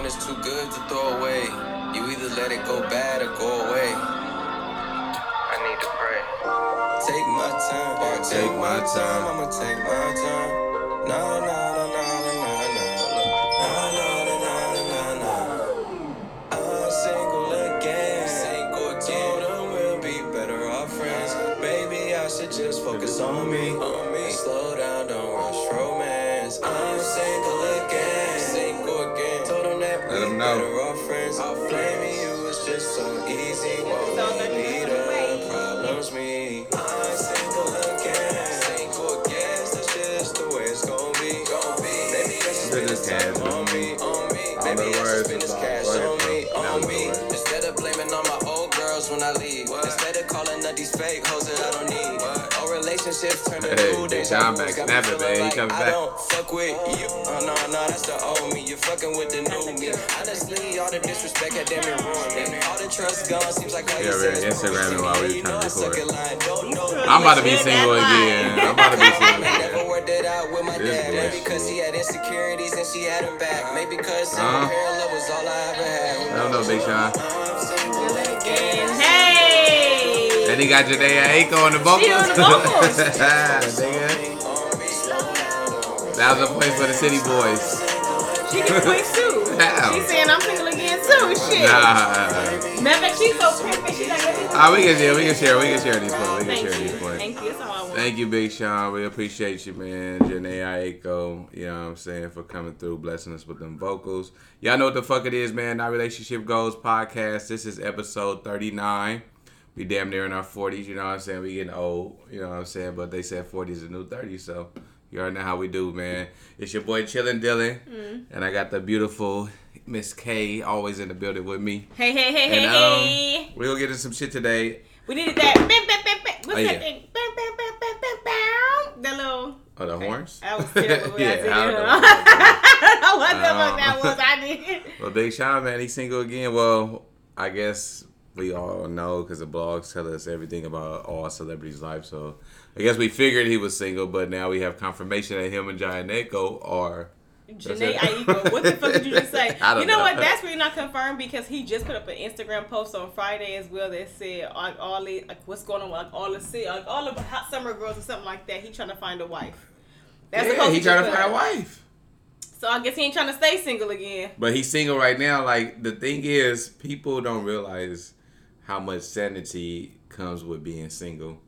when it's too good to throw away. You either let it go bad or go away. I need to pray. Take my time, yeah, take my time. I'ma take my time. No, no, no, no, no, no, no. No, no, no, no, no, no, no. I'm single again. Single again. Told them we'll be better off friends. Maybe I should just focus on me. Know. Old relationships turn to Hey, new Big days. Sean back snapping, man. He comes I back. don't fuck with you. Oh no, no, that's the old me. You're fucking with the new me. Honestly, all the disrespect had damn near ruined me. All the trust gone. Seems like all Yeah, you we're said is Instagramming bullshit. while we You trying know to I suck record. at. Don't know. I'm about to be single again. I'm about to be single Never worked it out with my This dad. boy Maybe because he had insecurities and she had him back. Maybe because Uh-huh. parent love was all I ever had. I don't know, Big Sean. And he got Jhené Aiko on the vocals. She on the vocals. Nigga. That was a place for the city boys. She can swing too. How? She's saying I'm single again too. Shit. Nah. Matter of fact, she's so pimpy. She's like, Ah, we can share, we can share, we can share these points. We can Thank share you. these points. Thank you. Thank you, Big Sean. We appreciate you, man. Jhené Aiko, you know what I'm saying, for coming through, blessing us with them vocals. Y'all know what the fuck it is, man. Not Relationship Goals podcast. This is episode 39. We damn near in our 40s, you know what I'm saying? We getting old, you know what I'm saying? But they said 40 is the new 30, so you already know how we do, man. It's your boy Chillin' Dylan, Mm. and I got the beautiful Miss K always in the building with me. Hey, hey, hey, hey, And, um, hey. We're gonna get into some shit today. We needed that. Bam, bam, bam, bam. What's Oh, that yeah. thing? Bam, bam, bam, bam, bam, bam. That little. Oh, the horns? That was terrible. yeah, I. I don't know. I don't know what the Uh, fuck that was. I did. Well, Big Sean, man, he's single again. Well, I guess we all know because the blogs tell us everything about all celebrities' life. So I guess we figured he was single, but now we have confirmation that him and Gianeko are. Jhené. Aiko. What the fuck did you just say? I don't you know, know. what? That's really not confirmed because he just put up an Instagram post on Friday as well that said like all the like what's going on with like all the ci- like all the hot summer girls or something like that. He trying to find a wife. That's the yeah, he trying to find a wife. So I guess he ain't trying to stay single again. But he's single right now. Like the thing is, people don't realize how much sanity comes with being single,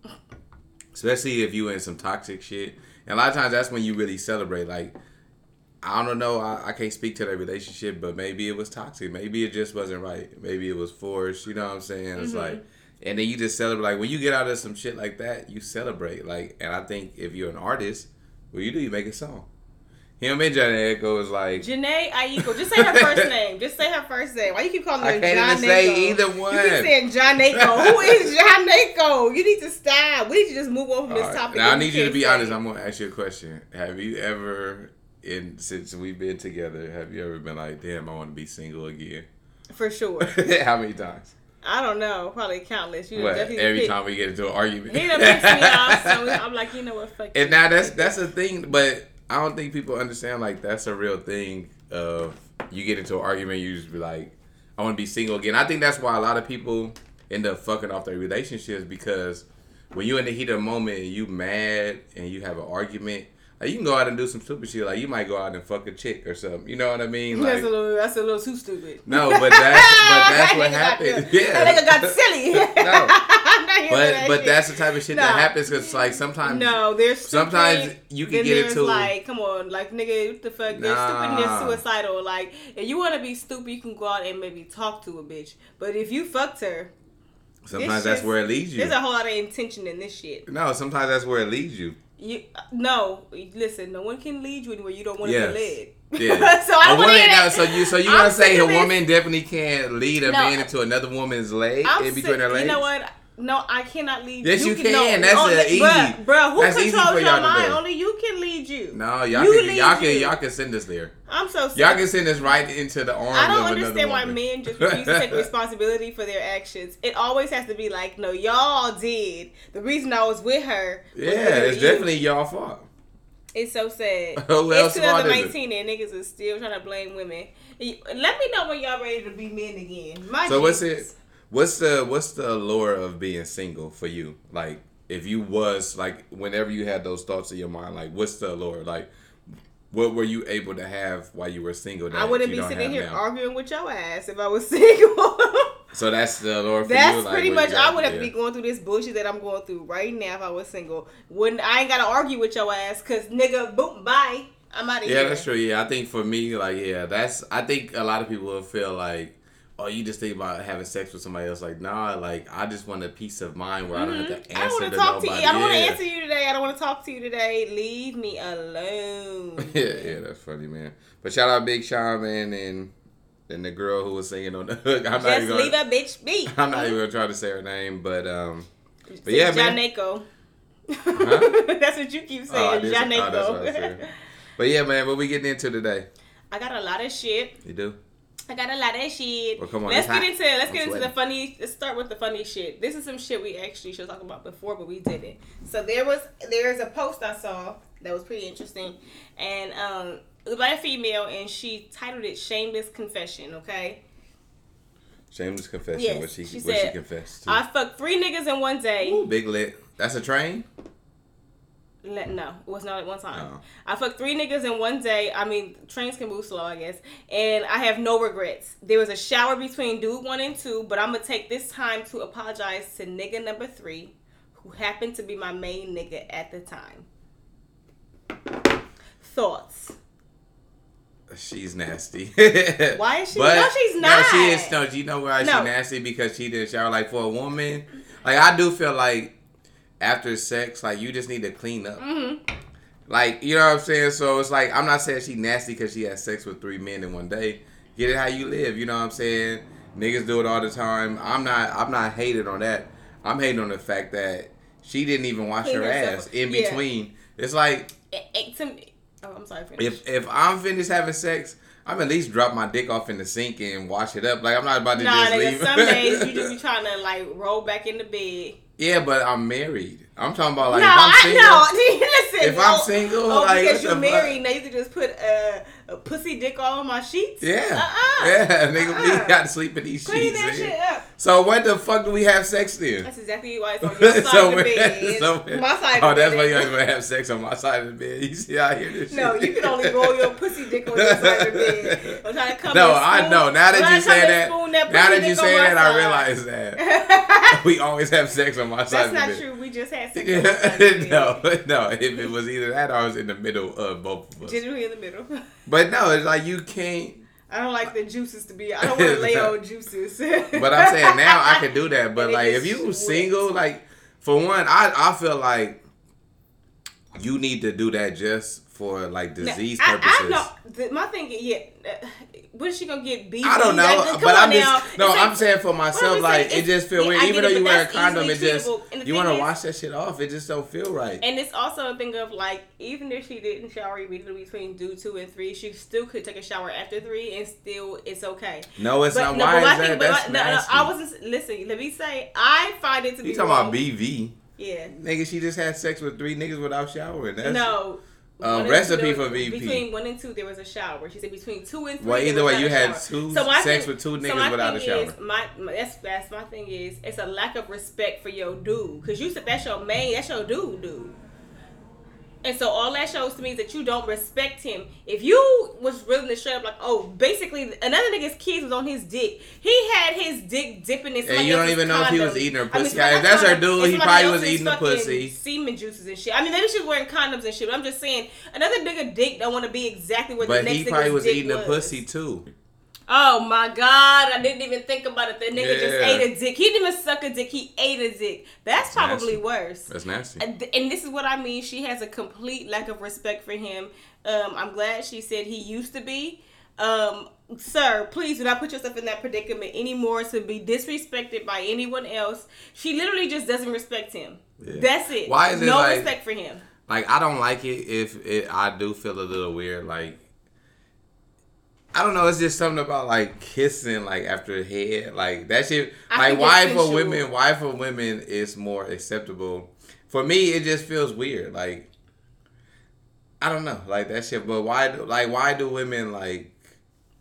especially if you in some toxic shit. And a lot of times, that's when you really celebrate. Like I don't know, I, I can't speak to that relationship, but maybe it was toxic. Maybe it just wasn't right. Maybe it was forced. You know what I'm saying? It's like. Mm-hmm. And then you just celebrate. Like when you get out of some shit like that, you celebrate. Like, and I think if you're an artist, what you do, you make a song. Him and Johnny Echo is like, Jhené Aiko. Just say her first name. Just say her first name. Why you keep calling her I can't John even say either one. You keep saying John Nako. Who is John Nako? You need to stop. We need to just move on from this topic. Now I need you to be say honest. I'm gonna ask you a question. Have you ever, in since we've been together, have you ever been like, damn, I want to be single again? For sure. How many times? I don't know. Probably countless. You What? Every pick- time we get into an argument. He done pissed me off. So I'm like, you know what? Fuck And you. now that's that's a thing, but I don't think people understand like that's a real thing. Of you get into an argument, you just be like, I want to be single again. I think that's why a lot of people end up fucking off their relationships because when you in the heat of the moment and you mad and you have an argument, like you can go out and do some stupid shit. Like you might go out and fuck a chick or something. You know what I mean? Like, that's a little. That's a little too stupid. no, but that's but that's That what nigga got happened. Yeah. That nigga got silly. No. I'm not here for but that but shit. that's the type of shit that happens because like sometimes No, there's stupid, Sometimes you can get there's into- like, come on, like nigga, what the fuck? There's stupid and Nah. there's suicidal. Like, if you want to be stupid, you can go out and maybe talk to a bitch. But if you fucked her, sometimes this that's where it leads you. there's a whole lot of intention in this shit. No, sometimes that's where it leads you. You no, listen, no one can lead you anywhere you don't want to Yes. be led. Yeah. so I woman, to now, so you so you I'm want to say a woman definitely can't lead a No. man into another woman's leg I'm in between sick- her legs? You know what? No, I cannot lead. Yes, you can. No, That's uh, only, a easy- Bruh, bruh, who that's controls your mind? Only you can lead you. No, y'all You can y'all can you. y'all can send us there. I'm so sick. Y'all can send us right into the arms I don't understand why men just refuse to take responsibility for their actions. It always has to be like, no, y'all did. The reason I was with her. Was yeah, it's you. definitely y'all fault. It's so sad. It's else smart is it? 2019 and niggas are still trying to blame women. Let me know when y'all ready to be men again. My So what's Jesus. it? What's the what's the allure of being single for you? Like if you was like whenever you had those thoughts in your mind, like what's the allure? Like what were you able to have while you were single? I wouldn't be sitting here now? arguing with your ass if I was single. So that's the allure for That's you. Like, pretty much. I would have yeah. to be going through this bullshit that I'm going through right now if I was single. Wouldn't I ain't gotta argue with your ass because nigga, boom, bye. I'm out of Yeah, here. that's true. Yeah, I think for me, like, yeah, that's. I think a lot of people will feel like, oh, you just think about having sex with somebody else. Like, nah, like I just want a peace of mind where I don't have to answer I don't want to talk nobody. to you. I don't want to Yeah. answer you today. I don't want to talk to you today. Leave me alone. yeah, yeah, that's funny, man. But shout out Big Sean, man, and and the girl who was singing on the hook. I'm not Just even. leave Gonna, a bitch be. I'm not even gonna try to say her name, but um. Say yeah, man. Janeko. Huh? that's what you keep Oh, saying, oh, Janeko. what But yeah, man, what we getting into today? I got a lot of shit. You do? I got a lot of shit. Well, come on, let's get into let's I'm get into the funny. Let's start with the funny shit. This is some shit we actually should talk about before, but we didn't. So there was there's a post I saw that was pretty interesting, and um, it was by a female, and she titled it "Shameless Confession." Okay, Shameless confession. Yes, what she, she what she confessed to? I fucked three niggas in one day. Ooh, big lit. That's a train. No, it was not at one time. Oh. I fucked three niggas in one day. I mean, trains can move slow, I guess. And I have no regrets. There was a shower between dude one and two, but I'm gonna take this time to apologize to nigga number three, who happened to be my main nigga at the time. Thoughts? She's nasty. Why is she- no, she's not. No, she is. No, you know why No. she nasty because she didn't shower. Like for a woman, like I do feel like after sex, like you just need to clean up. Mm-hmm. Like you know what I'm saying. So it's like I'm not saying she nasty because she had sex with three men in one day. Get it how you live. You know what I'm saying. Niggas do it all the time. I'm not. I'm not hating on that. I'm hating on the fact that she didn't even wash Clean her herself. ass in Yeah. between. It's like It, it, to me, oh, I'm sorry. Finish. if if I'm finished having sex, I'm at least drop my dick off in the sink and wash it up. Like I'm not about to Nah, just nigga, leave. some days you just be trying to like roll back in the bed. Yeah, but I'm married. I'm talking about like no, if I'm I single. know. Listen, If I'm oh, single, oh, like because you're the fuck? married, now you can just put a, a pussy dick all on my sheets. Yeah, Uh-uh. yeah, nigga, we Uh-uh. got to sleep in these Clean sheets. that shit up. So what the fuck do we have sex then? That's exactly why it's on your side so of the bed. so my side oh, of the that's why you ain't gonna have sex on my side of the bed. You see out here this No, shit. you can only roll your pussy dick on your side of the bed. I'm trying to come No, I know. Now that you say that, spoon now that you say that, I realize that we always have sex on my side That's of the bed. That's not true. We just had sex on my side of the no, no. If it was either that or I was in the middle of both of us. Generally in the middle. But no, it's like you can't. I don't like the juices to be. I don't want to lay on juices. But I'm saying now I can do that. But And like if you single, like for one, I I feel like you need to do that just for like disease I, purposes. I know. The, my thing, yeah. Uh, what is she gonna get? BV? I don't know, Like, but I'm now. just no. Like- I'm saying for myself, like it just feel Yeah, weird. I Even though it, you wear a condom, it just treatable. And the you want to wash that shit off. It just don't feel right. And it's also a thing of like, even if she didn't shower immediately between do two and three, she still could take a shower after three, and still it's okay. no, it's not. no, Why but is that? thing- but That's no, no. I wasn't. Listen, let me say, I find it to be. You talking wrong. about BV? Yeah. Nigga, she just had sex with three niggas without showering. That's, no. Uh, recipe two, for VP. Between one and two, there was a shower. She said between two and three. Well, either way, you had two my sex thing- with two so niggas my without a shower. Is, my, my that's that's my thing is it's a lack of respect for your dude because you said that's your main, that's your dude, dude. And so all that shows to me is that you don't respect him. If you was willing to straight up like, oh, basically another nigga's kids was on his dick. He had his dick dipping in And you don't even know if he was eating her I mean, pussy. If that's her dude, he probably was eating the pussy. Semen juices and shit. I mean, maybe she was wearing condoms and shit. But I'm just saying, another nigga dick don't want to be exactly where the But next he probably was eating the pussy too. Oh my god, I didn't even think about it. The nigga just ate a dick. He didn't even suck a dick. He ate a dick. That's probably nasty. worse. That's nasty. And, and this is what I mean. She has a complete lack of respect for him. Um, I'm glad she said he used to be. Um, sir, please do not put yourself in that predicament anymore to be disrespected by anyone else. She literally just doesn't respect him. Yeah. That's it. Why is it no like- respect for him? Like I don't like it if it. I do feel a little weird. Like I don't know. It's just something about like kissing like after head. Like that shit. I like why for sensual. women? Why for women is more acceptable. For me, it just feels weird. Like I don't know, like that shit. But why? do- Like, why do women like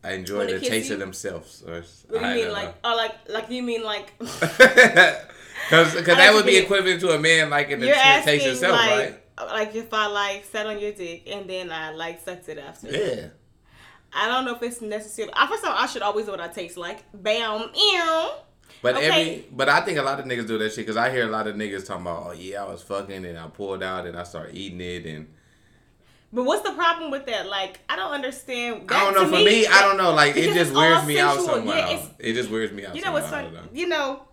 I enjoy the taste you? of themselves? Or, What do you I mean, like, oh, like, like you mean like? Because that would be equivalent to a man like in the taste asking himself, like, right? like if I like sat on your dick and then I like sucked it after. Yeah. I don't know if it's necessary. I first of all, I should always know what I taste like. Bam, ew. But Okay. every, but I think a lot of niggas do that shit because I hear a lot of niggas talking about, oh yeah, I was fucking and I pulled out and I started eating it and But what's the problem with that? Like, I don't understand. I don't know. For me, I don't know. Like it just wears me out sensual. somehow. Yeah, it just wears me out. You know what's somehow, I fun? don't know. You know,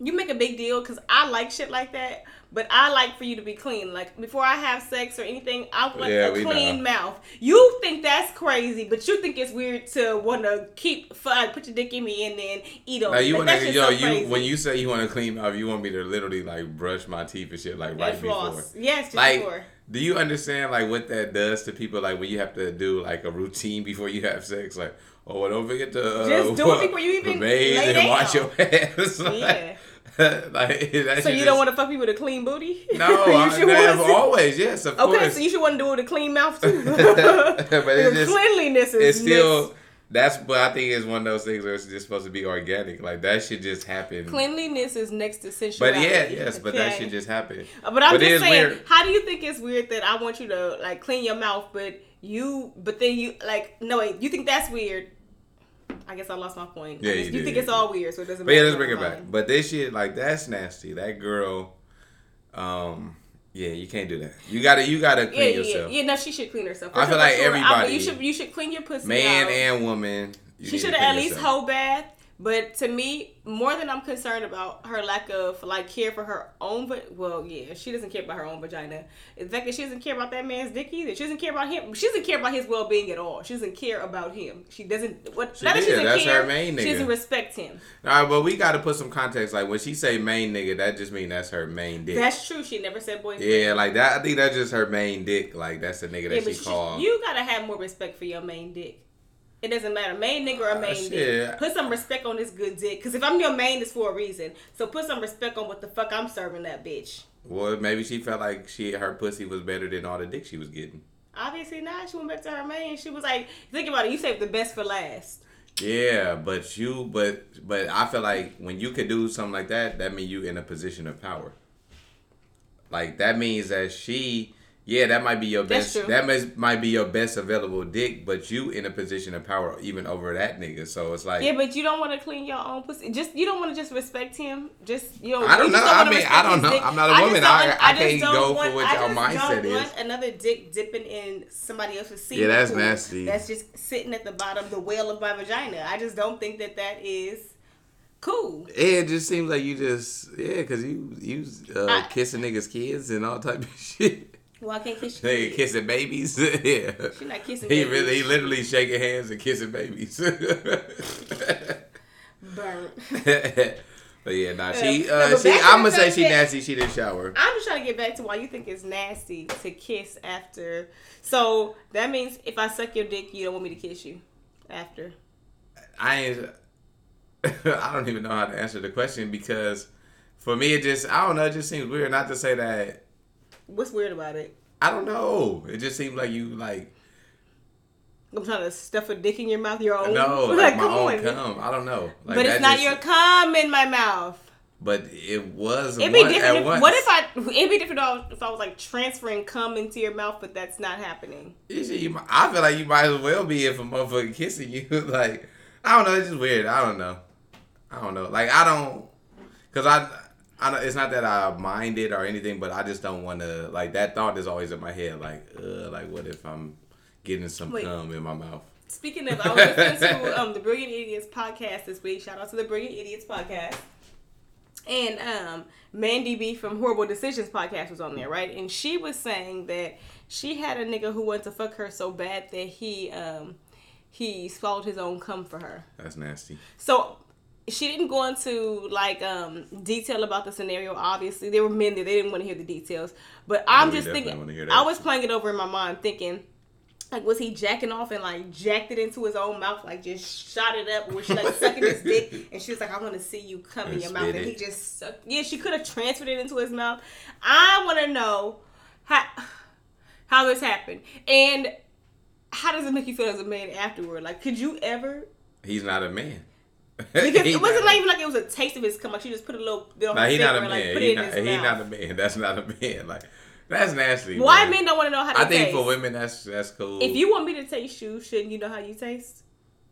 you make a big deal because I like shit like that. But I like for you to be clean. Like before I have sex or anything, I want Yeah, a clean know. mouth. You think that's crazy, but you think it's weird to want to keep like, put your dick in me and then eat on Now you want to, yo, so you when you say you want to clean mouth, you want me to literally like brush my teeth and shit like right and before. Yes, just Like, before. do you understand like what that does to people? Like when you have to do like a routine before you have sex, like oh, well, don't forget to uh, Just do it before you even lay and wash down. your hands. like, Yeah. like So you don't want to fuck me with a clean booty? No, you I, wanna- always yes, of Okay, course. so you should want to do it with a clean mouth too. but it's just cleanliness is it's still that's but I think it's one of those things where it's just supposed to be organic. Like that should just happen. cleanliness is next to But yeah, yes, but that should just happen. But I'm But just saying, weird. how do you think it's weird that I want you to like clean your mouth, but you, but then you like no wait, you think that's weird? I guess I lost my point. Yeah, I you you did, think it's all weird, so it doesn't. But yeah, let's bring it back. But this shit, like that's nasty. That girl, um, yeah, you can't do that. You gotta, you gotta Yeah, clean yeah, yeah, yourself. yeah. No, she should clean herself. I feel sure, like for sure. I- everybody- you should, you should clean your pussy. Man out. and woman. you She should have at least whole bath. But to me, more than I'm concerned about her lack of like care for her own, but well, yeah, she doesn't care about her own vagina. The fact that she doesn't care about that man's dick either. She doesn't care about him. She doesn't care about his well being at all. She doesn't care about him. She doesn't. What? She not that she doesn't That's care. her main nigga. She doesn't respect him. All right, but we gotta put some context. Like when she say main nigga, that just mean that's her main dick. That's true. She never said boyfriend. yeah, like that. I think that's just her main dick. Like that's the nigga that Yeah, she she- called. you gotta have more respect for your main dick. It doesn't matter, main nigga or ah, main shit. dick. Put some respect on this good dick. Cause if I'm your main, it's for a reason. So put some respect on what the fuck I'm serving that bitch. well, maybe she felt like she her pussy was better than all the dick she was getting. Obviously not. She went back to her main. She was like, think about it. You saved the best for last. Yeah, but you, but but I feel like when you could do something like that, that means you in a position of power. Like that means that she, yeah, that might be your best. That might might be your best available dick, but you in a position of power even over that nigga. So it's like Yeah, but you don't want to clean your own pussy. Just you don't want to just respect him. Just you know. I don't know. I wanna mean, I don't know. dick. I'm not a woman. don't I- I just can't don't go for what I y'all mindset don't is. Want another dick dipping in somebody else's seed. Yeah, that's nasty. That's just sitting at the bottom, the well of my vagina. I just don't think that that is cool. Yeah, it just seems like you just yeah, cause you you uh, I- kissing niggas kids and all type of shit. Well, I can't kiss you. Nigga kissing babies. yeah. She not kissing. He babies. really, he literally shaking hands and kissing babies. burnt. but yeah, nah, she, uh, But she, I'm gonna say she that- nasty. She didn't shower. I'm just trying to get back to why you think it's nasty to kiss after. So that means if I suck your dick, you don't want me to kiss you after. I ain't. I don't even know how to answer the question because for me, it just, I don't know. It just seems weird. Not to say that What's weird about it? I don't know. It just seems like you like I'm trying to stuff a dick in your mouth, your own. no, like my come own cum. I don't know. Like, but it's not just- your cum in my mouth. But it was. It'd be different. If, what if I? It'd be different if I- was like transferring cum into your mouth, but that's not happening. You see, you I feel like you might as well be if a motherfucker kissing you. like, I don't know. It's just weird. I don't know. I don't know. Like, I don't, cause I, I don't, it's not that I mind it or anything, but I just don't want to. Like that thought is always in my head. Like, uh, like what if I'm getting some Wait. cum in my mouth? Speaking of, I was listening to um, the Brilliant Idiots podcast this week. Shout out to the Brilliant Idiots podcast. And um, Mandii B from WHOREible Decisions podcast was on there, right? And she was saying that she had a nigga who wanted to fuck her so bad that he um, he swallowed his own cum for her. That's nasty. So she didn't go into like um detail about the scenario. Obviously, there were men there; they didn't want to hear the details. But I'm we just thinking. wanna hear that I was playing it over in my mind, thinking. Like was he jacking off and like jacked it into his own mouth, like just shot it up, or was she like sucking his dick and she was like, "I want to see you come in your mouth," spit and he just sucked. Yeah, she could have transferred it into his mouth. I want to know how. how this happened, and how does it make you feel as a man afterward? Like, could you ever? He's not a man. Because it wasn't like even like it was a taste of his cum. Like she just put a little bit on Nah, he not a like man. put he not, he not a man. That's not a man. Like that's nasty. Why man. men don't want to know how I think taste? for women that's that's cool. if you want me to taste you, shouldn't you know how you taste?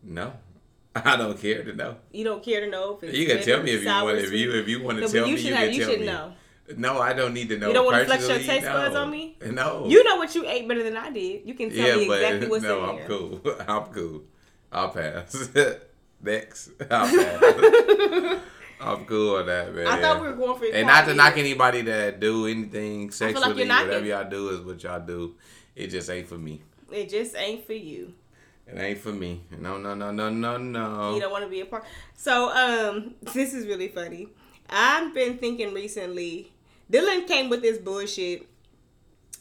no, I don't care to know. You don't care to know if it's You can tell me if you want. If you if you want to No, tell you me, you can you tell should me. know. No, I don't need to know. You don't wanna flex your taste buds no. on me? No. You know what you ate better than I did. You can tell yeah, me but exactly what's no, in I'm cool. I'm cool. I'll pass. Next. I'm cool on that, man. I thought we were going for it. And not to knock anybody that do anything feel like sexually, whatever y'all do is what y'all do. It just ain't for me. It just ain't for you. It ain't for me. No, no, no, no, no, no. You don't want to be a part. So, um, this is really funny. I've been thinking recently. Dylan came with this bullshit.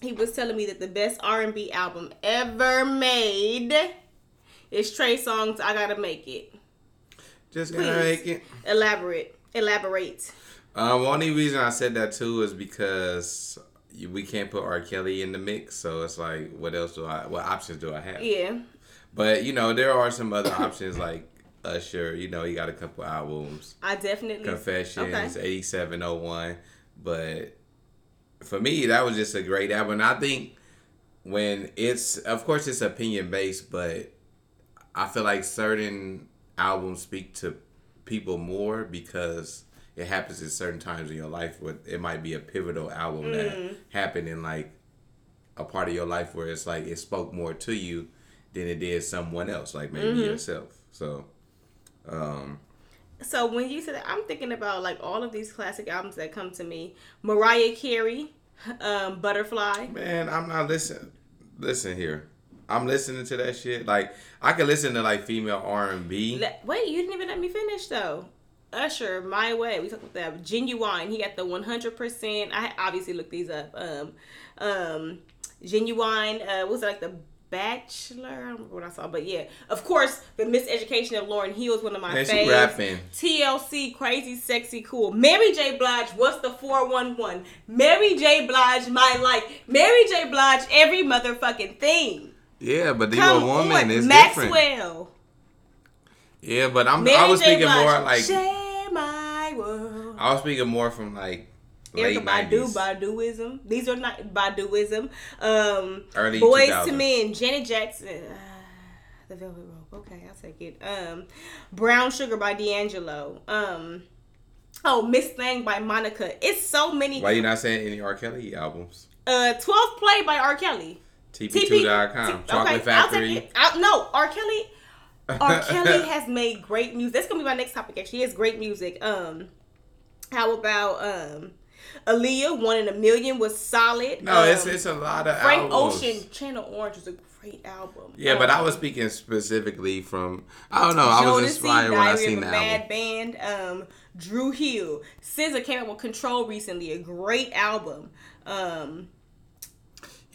He was telling me that the best R and B album ever made is Trey Songz. I gotta make it. Just Please. make it. Elaborate. Elaborate. Um, only reason I said that too is because we can't put R. Kelly in the mix, so it's like, what else do I? What options do I have? Yeah. But you know, there are some other options like Usher. You know, he got a couple albums. I definitely. Confessions, Okay. eighty seven oh one. But for me, that was just a great album. And I think when it's, of course, it's opinion based, but I feel like certain albums speak to people more because it happens at certain times in your life where it might be a pivotal album Mm. that happened in like a part of your life where it's like it spoke more to you than it did someone else, like maybe Mm-hmm. yourself. So, um, So when you said that, I'm thinking about like all of these classic albums that come to me. Mariah Carey, um, Butterfly. Man, I'm not listening. Listen here, I'm listening to that shit. Like I can listen to like female R and B. Wait, you didn't even let me finish though. Usher, My Way. We talked about that. Genuine. He got the 100%. I obviously looked these up. Um, um, Genuine. Uh, was it like the Bachelor? I don't remember what I saw, but yeah. Of course, the Miseducation of Lauryn Hill is one of my Man, faves. rapping. TLC, Crazy, Sexy, Cool. Mary J. Blige, What's the 411? Mary J. Blige, My Life. Mary J. Blige, every motherfucking thing. Yeah, but you Come a woman. on, It's Maxwell. different. Yeah, but I'm. Mary I was J. speaking Blige, more like. Share my world. I was speaking more from like Erykah late Badu, nineties. Baduizm. These are not Baduizm. Um, Early Boys 2000s. to Men, Janet Jackson. Uh, the Velvet Rope. Okay, I'll take it. Um, Brown Sugar by D'Angelo. Um, oh, Miss Thing by Monica. It's so many. Why you not saying any R. Kelly albums? Uh, 12 Play by R. Kelly. TP2.com. T- Chocolate okay, Factory. I'll take it. I'll, no, R. Kelly. R. Kelly has made great music. That's gonna be my next topic. Actually, has great music. Um, how about um, Aaliyah? One in a Million was solid. No, um, it's it's a lot of Frank albums. Ocean. Channel Orange was a great album. Yeah, but Um, I was speaking specifically from. I don't know. I was inspired when I seen the Bad. Band. Um, Dru Hill. SZA came out with Control recently. A great album. Um,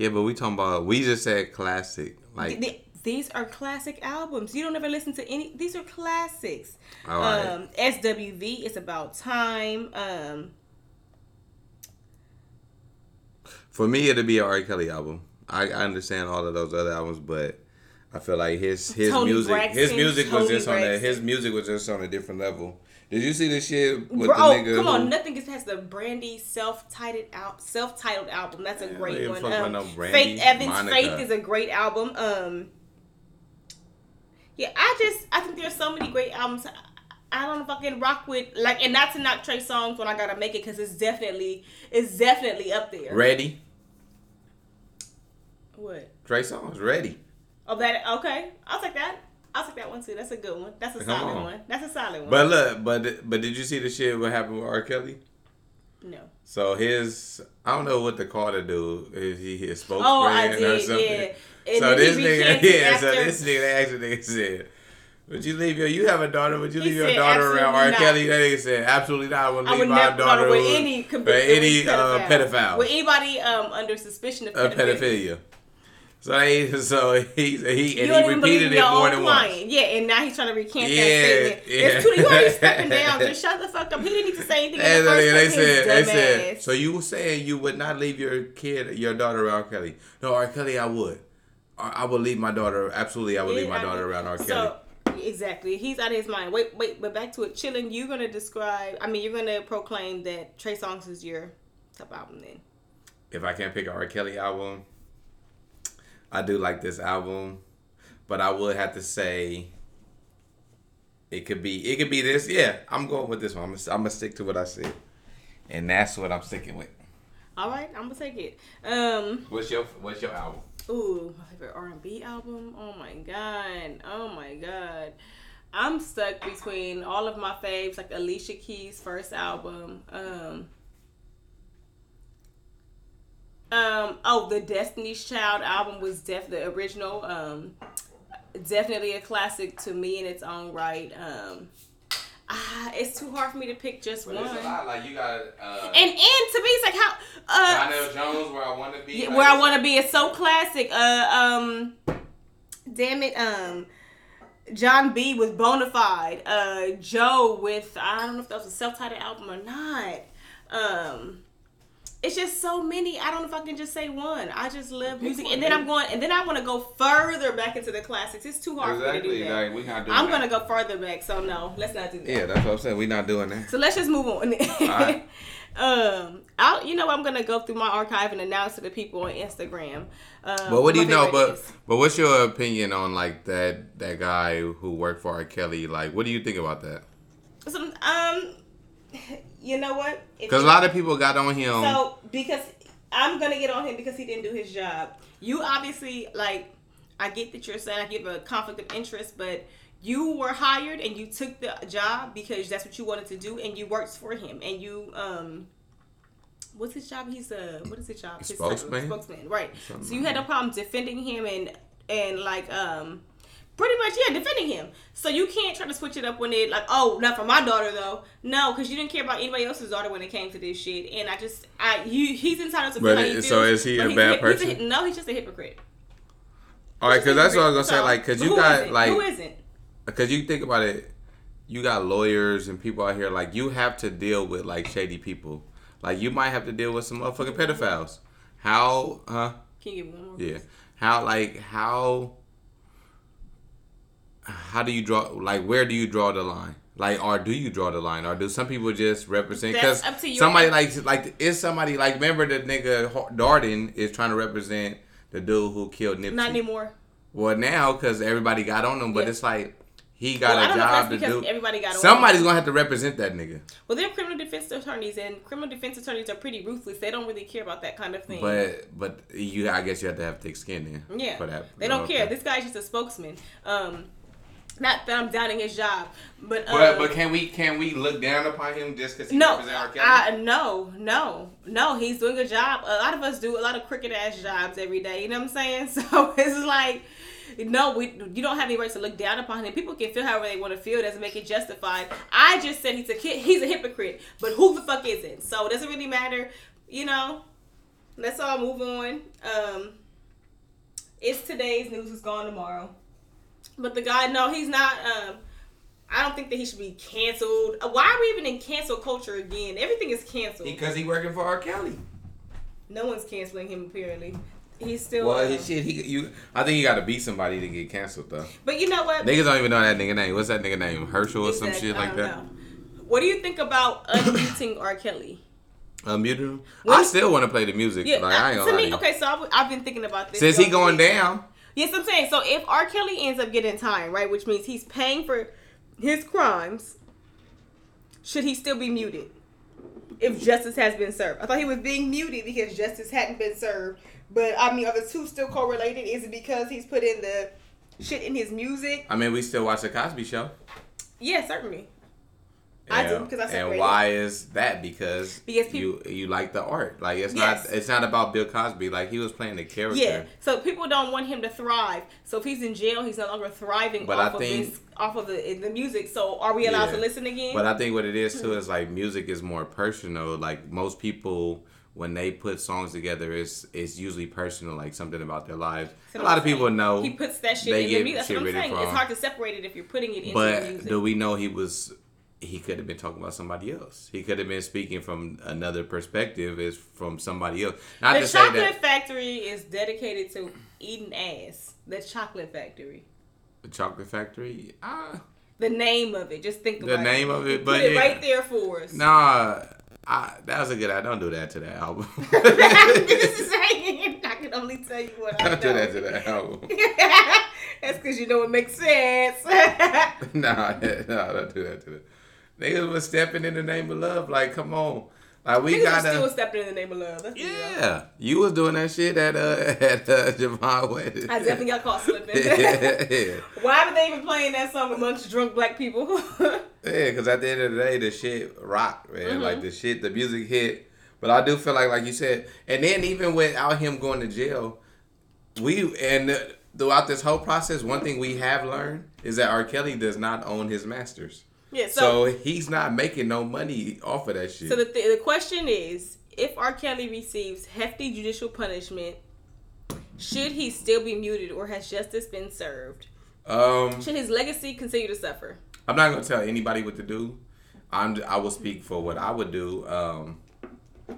Yeah, but we talking about. We just said classic. Like th- these are classic albums. You don't ever listen to any. These are classics. All right. Um, SWV. It's about time. Um, For me, it'd be a R. Kelly album. I, I understand all of those other albums, but I feel like his his Tony music his music was Tony just on a his music was just on a different level. Did you see the shit with bro, the oh, nigga? come who- on! Nothing gets past the Brandy self-titled out self-titled album. That's a Yeah, great one. fuck Um, no Brandy, Faith Evans, Monica. Faith is a great album. Um, yeah, I just I think there's so many great albums. I- I don't fucking rock with like, and not to knock Trey Songz when I gotta make it because it's definitely it's definitely up there. Ready? What? Trey Songz ready. Oh, that okay. I'll take that. I'll take that one too. That's a good one. That's a Come solid on. one. That's a solid one. But look, but but did you see the shit what happened with R. Kelly? no. So his I don't know what to call the dude. Is he his spokesman Oh, I or did. something? Yeah. And so this nigga, yeah. So this nigga, the actual nigga said, "Would you leave your? You have a daughter? Would you He leave your daughter around R. "Absolutely Kelly?" That nigga said, "Absolutely not. I would I leave would my never daughter with with any with any uh, pedophile, With anybody um under suspicion of of pedophilia. pedophilia." So he, so he, he and he repeated it more than once. Yeah, and now he's trying to recant yeah, that statement. Yeah. It's too, you already stepping down. Just shut the fuck up. He didn't need to say anything. In the first they said, they said. So you were saying you would not leave your kid, your daughter, R. Kelly? No, R. Kelly, I would. I would leave my daughter. Absolutely, I would yeah, leave my I daughter around R. Kelly. So, exactly, he's out of his mind. Wait, wait, but back to it. Chilling. You're gonna describe. I mean, you're gonna proclaim that Trey Songz is your top album then. If I can't pick an R. Kelly album, I do like this album, but I would have to say it could be it could be this. Yeah, I'm going with this one. I'm gonna, I'm gonna stick to what I said, and that's what I'm sticking with. All right, I'm gonna take it. Um, what's your What's your album? Ooh, my favorite R and B album. Oh my god. Oh my god. I'm stuck between all of my faves, like Alicia Keys' first album. Um, um, oh, the Destiny's Child album was def the original. Um, definitely a classic to me in its own right. Um, ah, it's too hard for me to pick just but one. It's a lot. Like you got, uh, and and to me, it's like how uh, Donell Jones, where I want to be. Like, where I want to be is so classic. Uh, um, damn it, um. Jon B with Bonafide, uh, Joe with I don't know if that was a self-titled album or not. Um, it's just so many. I don't know if I can just say one. I just love music, and then I'm going, and then I want to go further back into the classics. It's too hard exactly. for me to do that. Like, we not doing I'm that. gonna go further back, so no, let's not do that. Yeah, that's what I'm saying. We're not doing that. So let's just move on. Right. um, I, you know, I'm gonna go through my archive and announce to the people on Instagram. Um, but what do you know? But is. but what's your opinion on like that that guy who worked for R. Kelly? Like, what do you think about that? So, um, you know what? Because a lot of people got on him. So because I'm gonna get on him because he didn't do his job. You obviously like. I get that you're saying I give a conflict of interest, but you were hired and you took the job because that's what you wanted to do, and you worked for him, and you um. What's his job? He's a what is his job? His spokesman. Spokesman, right? Something so you had no problem defending him and and like um pretty much yeah defending him. So you can't try to switch it up when it like oh not for my daughter though. No because you didn't care about anybody else's daughter when it came to this shit. And i just i you he's entitled to feel how he feels, so is he a bad a, person? a, no he's just a hypocrite. All right because that's what i was gonna so, say like because you got isn't? like who isn't? because you think about it you got lawyers and people out here like you have to deal with like shady people. Like you might have to deal with some motherfucking pedophiles. How huh? Can you give me one more? Yeah. How like how how do you draw like where do you draw the line like or do you draw the line or do some people just represent because somebody like like is somebody like remember the nigga Darden is trying to represent the dude who killed Nipsey not anymore well now because everybody got on him but yeah. it's like he got well, a job to do. Everybody got Somebody's gonna have to represent that nigga. Well, they're criminal defense attorneys, and criminal defense attorneys are pretty ruthless. They don't really care about that kind of thing. But but you, I guess you have to have thick skin then. Yeah. For that, they don't care. This guy's just a spokesman. Um, not that I'm doubting his job, but um, but, but can we can we look down upon him just because he no, represents R. Kelly? I, no, no, no. He's doing a job. A lot of us do a lot of crooked ass jobs every day. You know what I'm saying? So it's like. No, we you don't have any right to look down upon him. People can feel however they want to feel. It doesn't make it justified. I just said he's a kid. He's a hypocrite. But who the fuck isn't? So it doesn't really matter. You know. Let's all move on. Um, it's today's news. Is gone tomorrow. But the guy, no, he's not. Um, I don't think that he should be canceled. Uh, why are we even in cancel culture again? Everything is canceled. Because he working for R. Kelly. No one's canceling him apparently. He's still. Well, uh, shit. He you. I think you got to beat somebody to get canceled though. But you know what? Niggas don't even know that nigga name. What's that nigga name? Herschel or some shit like that. Know. What do you think about unmuting R. Kelly? Unmuting him. I still want to play the music. Yeah, like, I ain't to me, okay. So I've, I've, been thinking about this. Since he going down. Yes, I'm saying. So if R. Kelly ends up getting time, right, which means he's paying for his crimes, should he still be muted? If justice has been served, I thought he was being muted because justice hadn't been served. But I mean, are the two still correlated? Is it because he's put in the shit in his music? I mean, we still watch the Cosby Show. Yeah, certainly. I do because I said. And why is that? Because because people, you you like the art. Like it's yes. not it's not about Bill Cosby. Like he was playing the character. Yeah. So people don't want him to thrive. So if he's in jail, he's no longer thriving but off I think, of this off of the the music. So are we allowed yeah. to listen again? But I think what it is too hmm. is like music is more personal. Like most people when they put songs together, it's it's usually personal, like something about their lives. So a lot of people know he puts that shit in the music. That's what I'm saying. From. It's hard to separate it if you're putting it into but music. do we know he was? He could have been talking about somebody else. He could have been speaking from another perspective, is from somebody else. Not the Chocolate Factory is dedicated to eating ass. The Chocolate Factory. The Chocolate Factory. Ah. The name of it. Just think about the name it. of it, but put it right there for us. Nah, I, that was a good. I don't do that to that album. I can only tell you what I don't do that to that album. That's because you know it makes sense. nah, nah, don't do that to that. Niggas was stepping in the name of love. Like, come on. Like we got still stepping in the name of love. That's yeah, you was doing that shit at uh at uh, Javon wedding. I definitely got caught slipping. yeah, yeah. Why were they even playing that song amongst drunk black people? yeah, because at the end of the day, the shit rocked, man. Mm-hmm. Like the shit, the music hit. But I do feel like, like you said, and then even without him going to jail, we and throughout this whole process, one thing we have learned is that R. Kelly does not own his masters. Yeah, so, so, he's not making no money off of that shit. So the th- the question is, if R. Kelly receives hefty judicial punishment, should he still be muted or has justice been served? Um, should his legacy continue to suffer? I'm not gonna tell anybody what to do. I'm I will speak for what I would do. Um,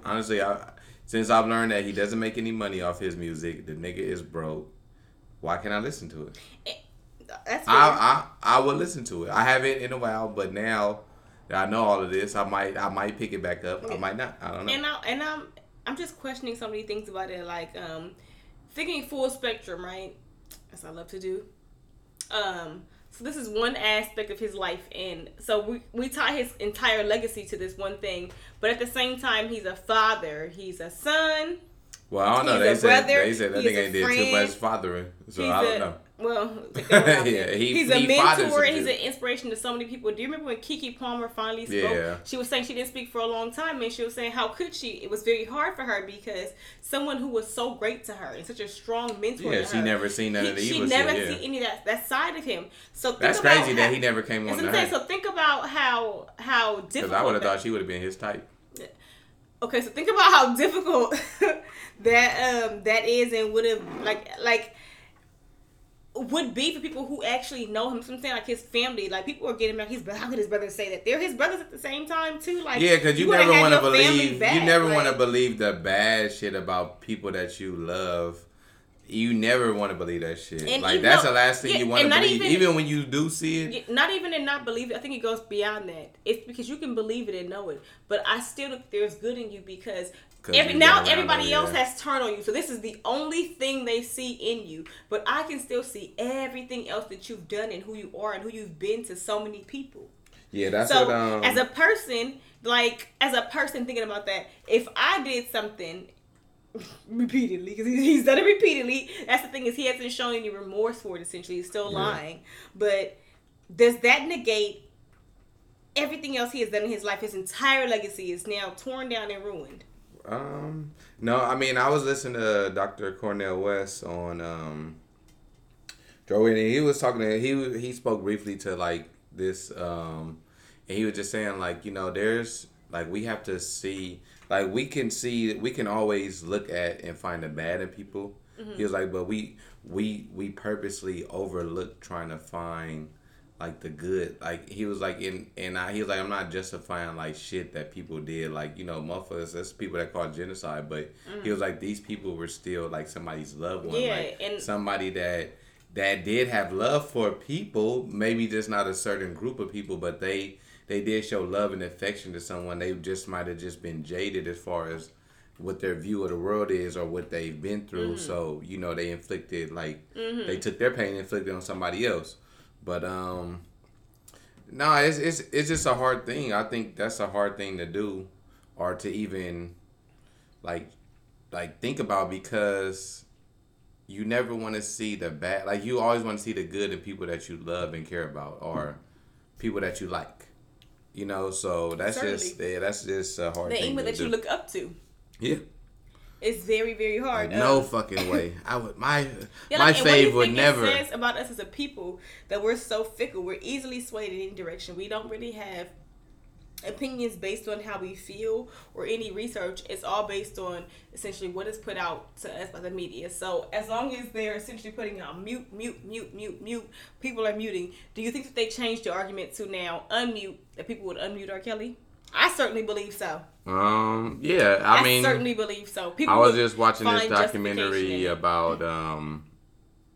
honestly, I since I've learned that he doesn't make any money off his music, the nigga is broke. Why can't I listen to it? That's I, I I would listen to it. I haven't in a while, but now that I know all of this, I might I might pick it back up. I might not. I don't know. And I and I'm I'm just questioning so many things about it, like um, thinking full spectrum, right? As I love to do. Um, so this is one aspect of his life, and so we we tie his entire legacy to this one thing. But at the same time, he's a father. He's a son. Well, I don't know. They said, they said that nigga ain't did too much fathering, so he's I don't a, know. Well, yeah, he, he's a he mentor. He's an inspiration to so many people. Do you remember when Keke Palmer finally spoke? Yeah. She was saying she didn't speak for a long time, and she was saying how could she? It was very hard for her because someone who was so great to her and such a strong mentor. Yeah, she her, never seen none he, of the She never shit, yeah. any of that that side of him. So that's crazy how, that he never came on. Saying, so think about how how difficult. Because I would have thought she would have been his type. Okay, so think about how difficult that um that is, and would have like like would be for people who actually know him. So I'm saying like his family, like people are getting back. His how could his brothers say that they're his brothers at the same time too? Like yeah, because you, you, never want to believe back, you never like, want to believe the bad shit about people that you love. You never want to believe that shit. Like that's though, the last thing yeah, you want to believe, even, even, when you do see it. Not even in not believe it. I think it goes beyond that. It's because you can believe it and know it, but I still think there's good in you because Every, now everybody else has turned on you. So this is the only thing they see in you. But I can still see everything else that you've done and who you are and who you've been to so many people. Yeah, that's so what, um, as a person, like as a person thinking about that, if I did something repeatedly because he's done it repeatedly, that's the thing is he hasn't shown any remorse for it. Essentially, he's still lying. Yeah. But does that negate everything else he has done in his life? His entire legacy is now torn down and ruined. Um, no, I mean I was listening to Dr. Cornel West on um, Joe and he was talking to he he spoke briefly to like this um, and he was just saying like you know there's like we have to see like we can see we can always look at and find the bad in people. Mm-hmm. He was like, but we we we purposely overlook trying to find like the good. Like he was like in and I, he was like I'm not justifying like shit that people did. Like you know motherfuckers. That's people that call genocide. But mm. he was like these people were still like somebody's loved one. Yeah, like and somebody that that did have love for people. Maybe just not a certain group of people, but they they did show love and affection to someone. They just might have just been jaded as far as what their view of the world is or what they've been through. Mm-hmm. So you know they inflicted like mm-hmm. they took their pain and inflicted on somebody else. But um, no, nah, it's it's it's just a hard thing. I think that's a hard thing to do, or to even like like think about because you never want to see the bad. Like you always want to see the good in people that you love and care about, or people that you like. You know, so that's Certainly. just yeah, that's just a hard. The thing that do. you look up to. Yeah. It's very very hard. Like, no um, fucking way. I would my yeah, my like, fave would never. It says about us as a people that we're so fickle. We're easily swayed in any direction. We don't really have opinions based on how we feel or any research. It's all based on essentially what is put out to us by the media. So as long as they're essentially putting out mute, mute, mute, mute, mute, people are muting. Do you think that they changed the argument to now unmute that people would unmute R. Kelly? I certainly believe so. Um, yeah, I, mean I mean, certainly believe so. People I was just watching this find justification in documentary about um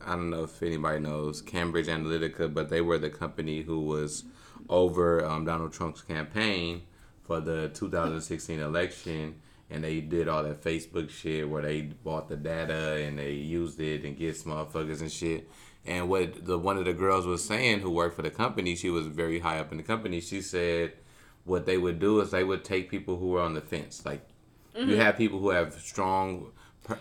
I don't know if anybody knows Cambridge Analytica, but they were the company who was over um, Donald Trump's campaign for the 2016 election, and they did all that Facebook shit where they bought the data and they used it and get motherfuckers and shit. And what the one of the girls was saying who worked for the company, she was very high up in the company. She said what they would do is they would take people who were on the fence, like you have people who have strong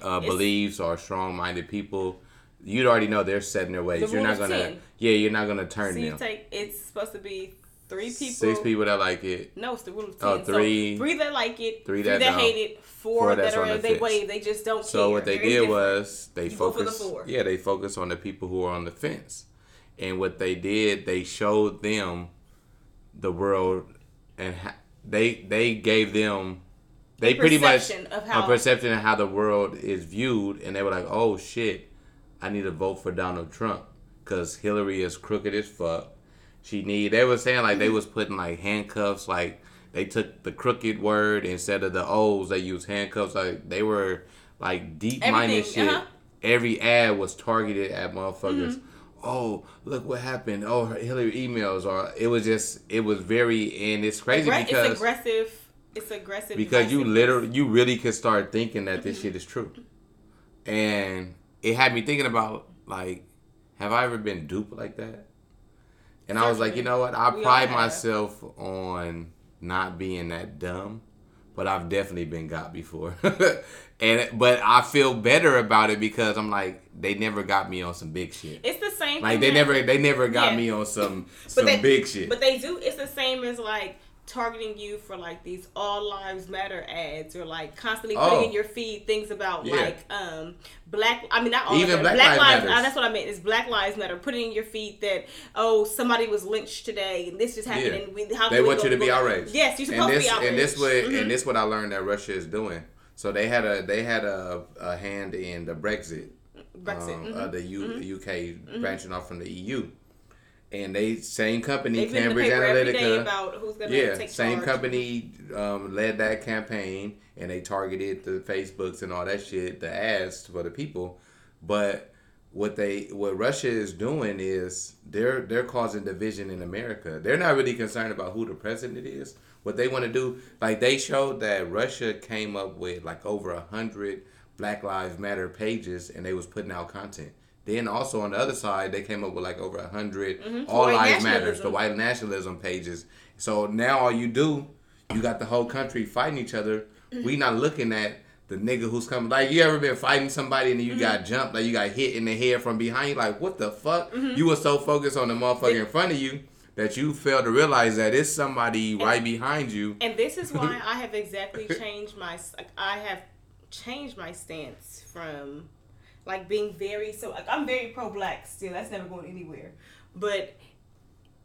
uh, beliefs or strong-minded people. You'd already know they're setting their ways. The You're not gonna, 10. yeah, you're not gonna turn So you them. take it's supposed to be three people. Six people that like it. No, it's the rule of ten. Oh, three- so three that like it, three three that that, hate it, four, Four that are the they fence. wave. They just don't So care. what they Very did different. was they You vote the focused. Yeah, they focused on the people who are on the fence, and what they did, they showed them the world, and ha- they they gave them. They pretty much of a perception of how the world is viewed, and they were like, "Oh shit, I need to vote for Donald Trump because Hillary is crooked as fuck. She need." They were saying like they was putting like handcuffs, like they took the crooked word instead of the O's. They used handcuffs. Like they were like deep minded shit. uh-huh. Every ad was targeted at motherfuckers. Oh, look what happened. Oh, her Hillary emails, or it was just, it was very, and it's crazy Aggra- because it's aggressive. It's aggressive because you literally you really could start thinking that this shit is true. And it had me thinking about like have i ever been duped like that? And i was like you know what? I We pride myself on not being that dumb but i've definitely been got before and but i feel better about it because i'm like they never got me on some big shit It's the same. like thing they that- never they never got Yeah. me on some some they, big shit But they do. It's the same as like targeting you for like these all lives matter ads or like constantly putting Oh. in your feed things about Yeah. like um black I mean not all Even them. Black Lives lives uh, that's what I meant is black lives matter putting in your feed that oh somebody was lynched today and this just happened Yeah. and we, how They want you to be outraged. yes you're and this, to be outraged And this what Mhm. and this what I learned that Russia is doing. So they had a they had a, a hand in the Brexit, Brexit um, mhm. uh, the U, UK branching off from the EU, and they same company They've the Cambridge paper every day Analytica. about who's gonna Yeah, take same charge. company um, led that campaign, and they targeted the Facebooks and all that shit, the ads for the people. But what they what Russia is doing is they're they're causing division in America. They're not really concerned about who the president is. What they want to do, like they showed that Russia came up with like over a hundred Black Lives Matter pages, and they was putting out content. Then also on the other side, they came up with like over a 100 mm-hmm. All White Lives Matters, the white nationalism pages. So now all you do, you got the whole country fighting each other. Mm-hmm. We not looking at the nigga who's coming. Like you ever been fighting somebody and then you mm-hmm. got jumped, like you got hit in the head from behind. You like what the fuck? You were so focused on the motherfucker in front of you that you fail to realize that it's somebody right behind you. And this is why I have exactly changed my I have changed my stance from like being very so like I'm very pro black still. That's never going anywhere. But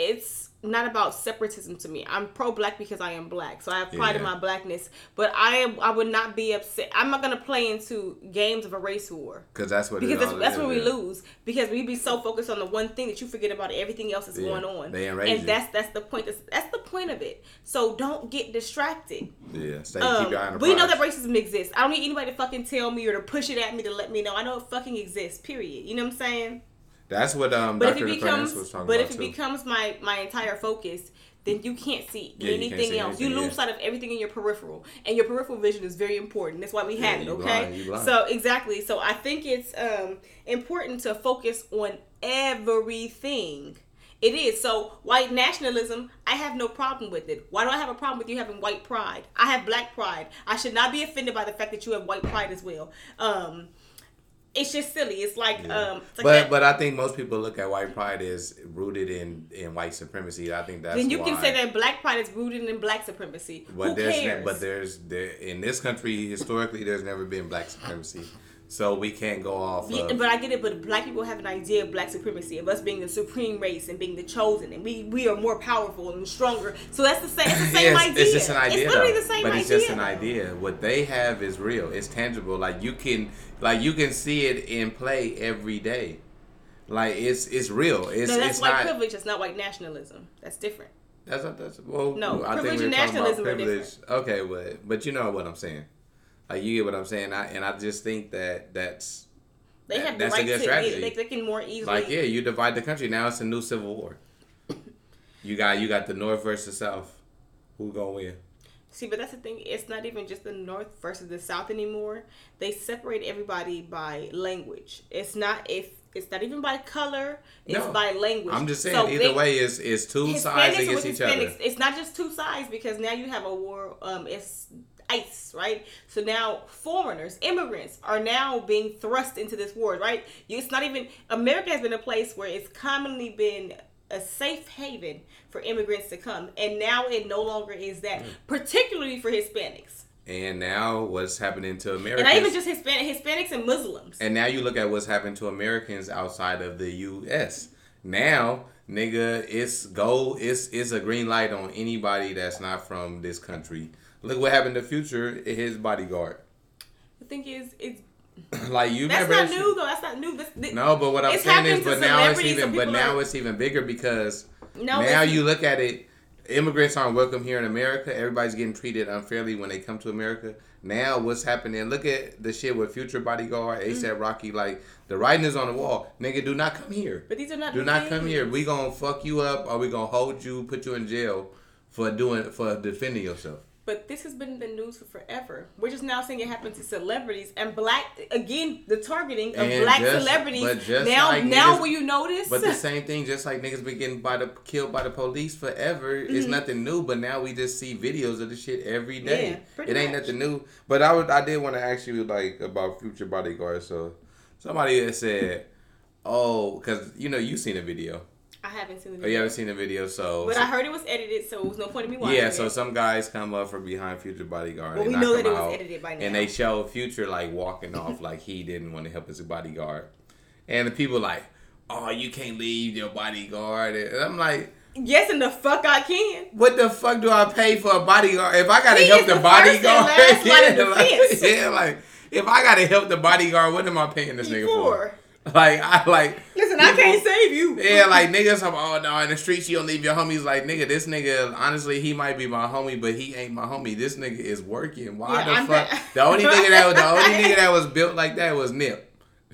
it's not about separatism to me. I'm pro black because I am black. So I have pride in my blackness. But I am I would not be upset. I'm not gonna play into games of a race war. Cause that's what it Because that's, that's we yeah. lose. Because we be so focused on the one thing that you forget about everything else that's Yeah, going on. they enrage and you. that's that's the point. That's, that's the point of it. So don't get distracted. Yeah, stay Um, keep your eye on the we know that racism exists. I don't need anybody to fucking tell me or to push it at me to let me know. I know it fucking exists. Period. You know what I'm saying? That's what um But Dr. if it becomes, was talking but about if it too. becomes my my entire focus, then you can't see Yeah, you can't anything see else. you lose yeah. sight of everything in your peripheral, and your peripheral vision is very important. That's why we have Yeah, it. Okay, blind, blind. so exactly. So I think it's um important to focus on everything. It is. So white nationalism, I have no problem with it. Why do I have a problem with you having white pride? I have black pride. I should not be offended by the fact that you have white pride as well. Um it's just silly. It's like um it's like but that- but I think most people look at white pride as rooted in in white supremacy. I think that's then you can say that black pride is rooted in black supremacy. But Who there's cares? Ne- but there's there in this country historically there's never been black supremacy. So we can't go off. Yeah, of, but I get it. But black people have an idea of black supremacy, of us being the supreme race and being the chosen, and we we are more powerful and stronger. So that's the same. It's the same Yes, idea. It's just an idea, It's literally though. the same but idea. it's just an idea. What they have is real. It's tangible. Like you can, like you can see it in play every day. Like it's it's real. It's No, that's it's white not. privilege. It's not white nationalism. That's different. That's not, that's well. No, I think privilege we and were talking about nationalism are privilege. Okay, but but you know what I'm saying. Like you get what I'm saying. I, and I just think that that's They That- have the that's a right good to. strategy. They, they can more easily. like yeah, you divide the country. Now it's a new civil war. You got you got the North versus South. Who gonna win? See, but that's the thing. It's not even just the North versus the South anymore. They separate everybody by language. It's not if it's not even by color. It's No. by language. I'm just saying. So either they- way, it's it's two sides Hispanics against each other. It's not just two sides because now you have a war. Um, it's ICE, right? So now foreigners, immigrants, are now being thrust into this war, right? It's not even America has been a place where it's commonly been a safe haven for immigrants to come, and now it no longer is Mm. that, particularly for Hispanics, And now what's happening to Americans? and not even just Hispanic, Hispanics and Muslims. And now you look at what's happened to Americans outside of the U.S. Now, nigga, it's go. It's it's a green light on anybody that's not from this country. Look what happened to Future, his bodyguard. the thing is, it's like you that's remember? not that new though. That's not new. This, this, No, but what I'm saying is, but now it's even, but now are- it's even bigger because no, now you look at it. Immigrants aren't welcome here in America. Everybody's getting treated unfairly when they come to America. Now, what's happening? Look at the shit with Future Bodyguard, Mm-hmm. ASAP Rocky. Like the writing is on the wall. Nigga, do not come here. But these are not. Do not come here. We gonna fuck you up, or we gonna hold you, put you in jail for doing for defending yourself. But this has been in the news for forever. We're just now seeing it happen to celebrities and black again. The targeting of And black just- celebrities. now, like now, niggas- will you notice? But the same thing, just like niggas been getting by the killed by the police forever, it's Mm-hmm. nothing new. But now we just see videos of the shit every day. Yeah, it ain't much. nothing new. But I would, I did want to ask you like about future bodyguards. So somebody had said, "Oh, because you know you seen a video. I haven't seen the Oh, video. you haven't seen the video, so but I heard it was edited, so it was no point in me watching yeah. it. So some guys come up from behind future bodyguard. Well, we know that it was edited by now. and they show future like walking off like he didn't want to help his bodyguard, and the people like, "Oh, you can't leave your bodyguard," and I'm like. yes, and the fuck I can. What the fuck do I pay for a bodyguard? If I gotta He help the, the bodyguard, yeah, like, yeah, like if I gotta help the bodyguard, what am I paying this nigga for? For Like I like listen, I can't save you. yeah, like niggas. I'm, oh no, in the streets you don't leave your homies. Like nigga, this nigga. Honestly, he might be my homie, but he ain't my homie. This nigga is working. Why Yeah, the I'm fuck? not- the only nigga that was the only nigga that was built like that was Nip.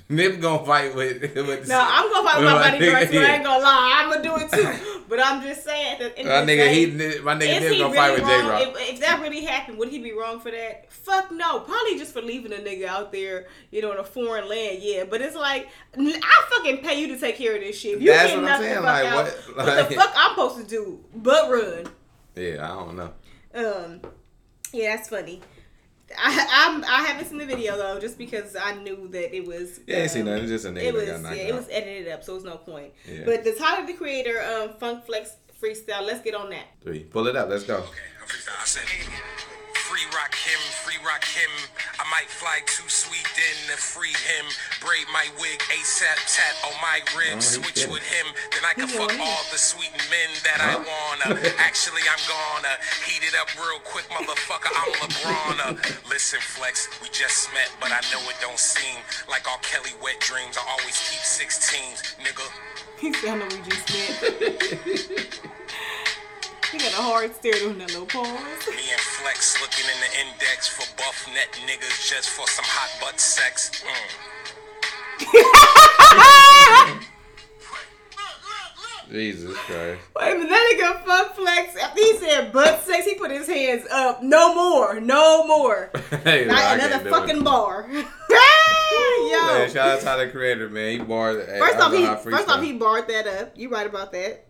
Nip gonna fight with. with No, I'm gonna fight with with my bodyguard too. I ain't gonna lie, I'm gonna do it too. But I'm just saying at the end My nigga, day, he, my nigga Nip gonna fight with J? Rock. If, if that really happened, would he be wrong for that? Fuck no. Probably just for leaving a nigga out there, you know, in a foreign land. Yeah, but it's like I fucking pay you to take care of this shit. You That's what I'm saying, like, out, what- what the fuck I'm supposed to do? But run. Yeah, I don't know. Um, yeah, that's funny. I I'm, I haven't seen the video though, just because I knew that it was. Yeah, I ain't seen um, nothing. It's just a nigga It was that got knocked yeah, out. it was edited up, so it was no point. Yeah. But the Tyler the Creator um Funk Flex freestyle. Let's get on that. Three. Pull it up. Let's go. Okay, I'm freestyle. I said, free rock him, free rock him. I might fly to Sweden to free him. Braid my wig ASAP, tat on my ribs. Oh, Switch kidding. with him, then I can fuck all the sweet men that I wanna. Actually, I'm gonna heat it up real quick, motherfucker. I'm LeBron. Listen, Flex, we just met, but I know it don't seem like all Kelly wet dreams. I always keep 16s, nigga. He said, I know we just met. he got a hard stare doing that little pause. Me and Flex looking in the index for buff net niggas just for some hot butt sex. Mm. Jesus Christ. Wait a minute, that nigga fuck flex. After he said butt sex, he put his hands up. No more. No more. hey, Not I another fucking it. bar. Man, Yo. shout out to the creator, man. He barred. hey, First that off, he hot first off he barred that up. You right about that.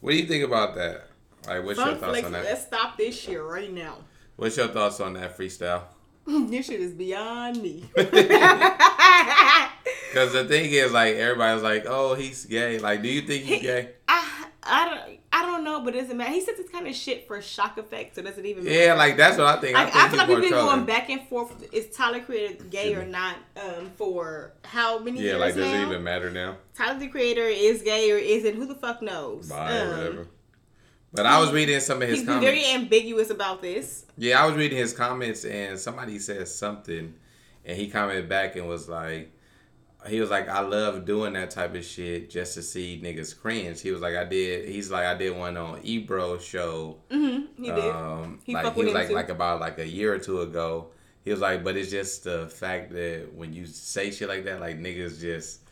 What do you think about that? Like, what's your thoughts on that? Let's stop this shit right now. What's your thoughts on that freestyle? this shit is beyond me. Because the thing is, like, everybody's like, "Oh, he's gay." Like, do you think he's He- gay? I I don't, I don't know, but it doesn't matter. He says it's kind of shit for shock effect, so does it even matter? Yeah, like that's what I think. Like, I, I, think feel like we've been going back and forth. Is Tyler Creator gay or not? Um, for how many Yeah, years Yeah, like does now? it even matter now? Tyler the Creator is gay or isn't? Who the fuck knows? Bye, Um, whatever. But I was reading some of his He's comments. very ambiguous about this. Yeah, I was reading his comments and somebody said something and he commented back and was like he was like, I love doing that type of shit just to see niggas cringe. He was like, I did. He's like, I did one on Ebro show. Mm-hmm, he did. Um, He like he was like too. like about like a year or two ago. He was like, but it's just the fact that when you say shit like that, like niggas just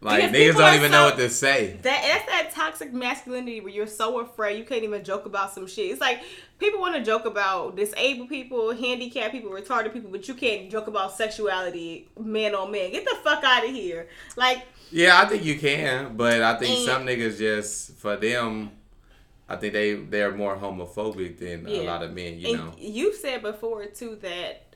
like Because niggas don't even so- know what to say. That that's that toxic masculinity where you're so afraid you can't even joke about some shit. It's like people want to joke about disabled people, handicapped people, retarded people, but you can't joke about sexuality, man on man. Get the fuck out of here. Like Yeah, I think you can, but I think And- some niggas just for them, I think they they're more homophobic than a lot of men. You and know. you said before too that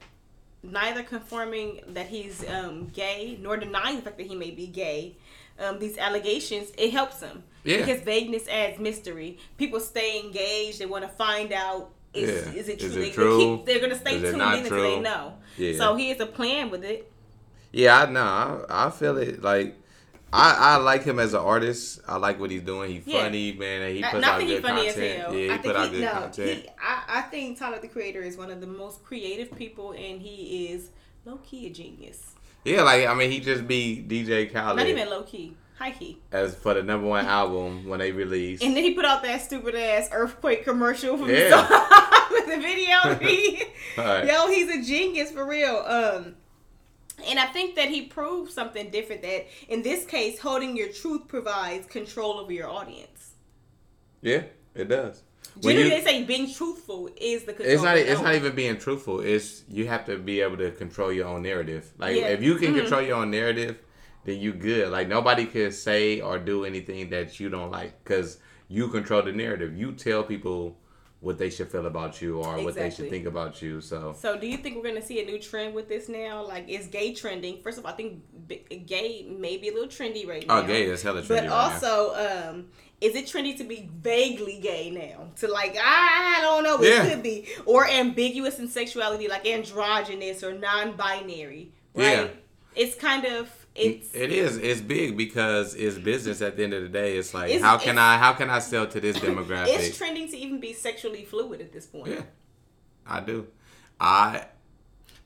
neither confirming that he's um, gay nor denying the fact that he may be gay. Um, these allegations it helps him Yeah. because vagueness adds mystery. People stay engaged; they want to find out is, Yeah. is it Is true. it they, true? They keep, they're gonna stay Is tuned in until they know. Yeah. So he has a plan with it. Yeah, I know. I, I feel it. Like I, I like him as an artist. I like what he's doing. He's Yeah. funny, man. And he puts not out think he's good funny content. as hell. Yeah, he I put think out he, good no, content. he, I, I think Tyler the Creator is one of the most creative people, and he is low key a genius. yeah, like I mean, he just be DJ Khaled Not even low key, high key. as for the number one album when they released. And then he put out that stupid ass earthquake commercial for Yeah. with the video. He- Right. Yo, he's a genius for real. Um, and I think that he proved something different. That in this case, holding your truth provides control over your audience. yeah, it does. When Generally, you- they say being truthful is the control. It's not. It's not even being truthful. It's you have to be able to control your own narrative. Like Yeah. if you can Mhm. control your own narrative, then you good. Like nobody can say or do anything that you don't like because you control the narrative. You tell people what they should feel about you or what they should think about you. So So, do you think we're gonna see a new trend with this now? Like, is gay trending? First of all, I think b- gay may be a little trendy right now. oh, gay is hella trendy But right now. also, um, is it trendy to be vaguely gay now? To like, I don't know, it Yeah. could be, or ambiguous in sexuality, like androgynous or non-binary. Right? Yeah. It's kind of it's It is. It's big because it's business. At the end of the day, it's like It's- how can I how can I sell to this demographic? it's trending to even be sexually fluid at this point. yeah, I do. I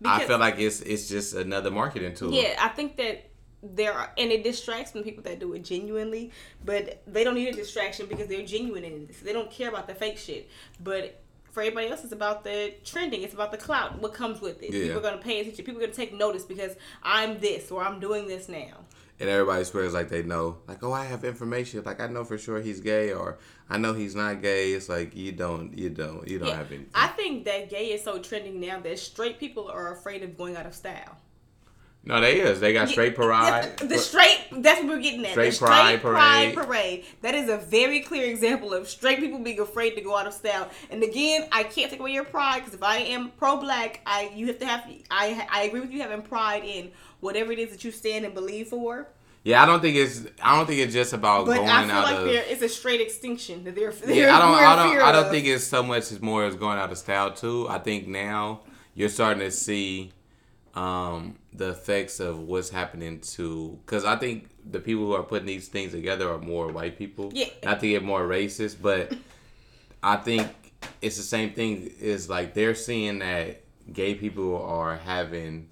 I feel like it's it's just another marketing tool. Yeah, I think that there are, and it distracts from people that do it genuinely, but they don't need a distraction because they're genuine in this. They don't care about the fake shit. But for everybody else, it's about the trending. It's about the clout. What comes with it? Yeah. People are gonna pay attention. People are gonna take notice because I'm this or I'm doing this now. and everybody swears like they know, like, oh, I have information, like I know for sure he's gay, or I know he's not gay. It's like you don't, you don't, you don't Yeah, have anything. I think that gay is so trending now that straight people are afraid of going out of style. No, they is. They got straight parade. The straight, that's what we're getting at. Straight the straight pride pride, parade. parade. That is a very clear example of straight people being afraid to go out of style. And again, I can't take away your pride because if I am pro-black, I you have to have. I I agree with you having pride in whatever it is that you stand and believe for. yeah, I don't think it's. I don't think it's just about going out. But going I feel out like of. there is a straight extinction that they're. they're Yeah, I don't. I don't. I don't of. think it's so much as more as going out of style too. I think now you're starting to see um, the effects of what's happening to. Because I think the people who are putting these things together are more white people. Yeah. Not to get more racist, but I think it's the same thing. Is like they're seeing that gay people are having,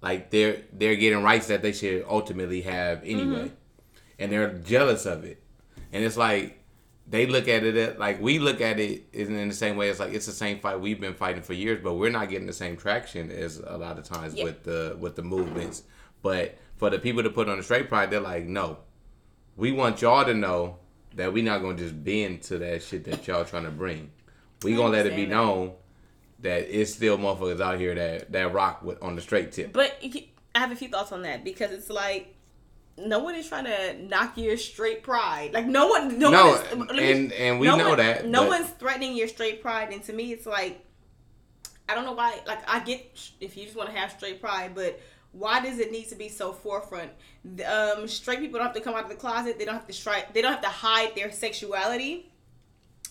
like they're they're getting rights that they should ultimately have anyway, mm-hmm. and they're jealous of it. And it's like they look at it at, like we look at it isn't in the same way. It's like it's the same fight we've been fighting for years, but we're not getting the same traction as a lot of times Yeah. with the with the movements. But for the people to put on the straight pride, they're like, no, we want y'all to know that we not gonna just bend to that shit that y'all trying to bring. We gonna let it be known that it's still motherfuckers out here that that rock with on the straight tip. But I have a few thoughts on that because it's like no one is trying to knock your straight pride. Like no one, no, No, one is, and- and we no know one- that, No but- one's threatening your straight pride, and to me, it's like I don't know why. Like I get if you just want to have straight pride, but Why does it need to be so forefront? Um, straight people don't have to come out of the closet. They don't have to strike. They don't have to hide their sexuality.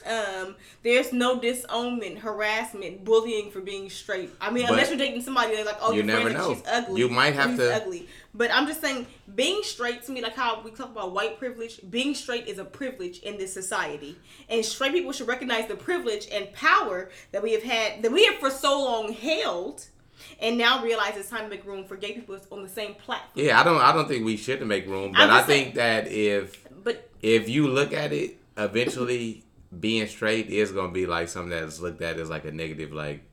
Um, there's no disownment, harassment, bullying for being straight. I mean, But unless you're dating somebody that's like, oh, you your never friend, know. she's ugly. You might have to- ugly. But I'm just saying, being straight to me, like how we talk about white privilege, being straight is a privilege in this society, and straight people should recognize the privilege and power that we have had, that we have for so long held, and now realize it's time to make room for gay people on the same platform. Yeah, I don't. I don't think we shouldn't make room, but I think saying- that if But if you look at it, eventually being straight is gonna be like something that's looked at as like a negative, like,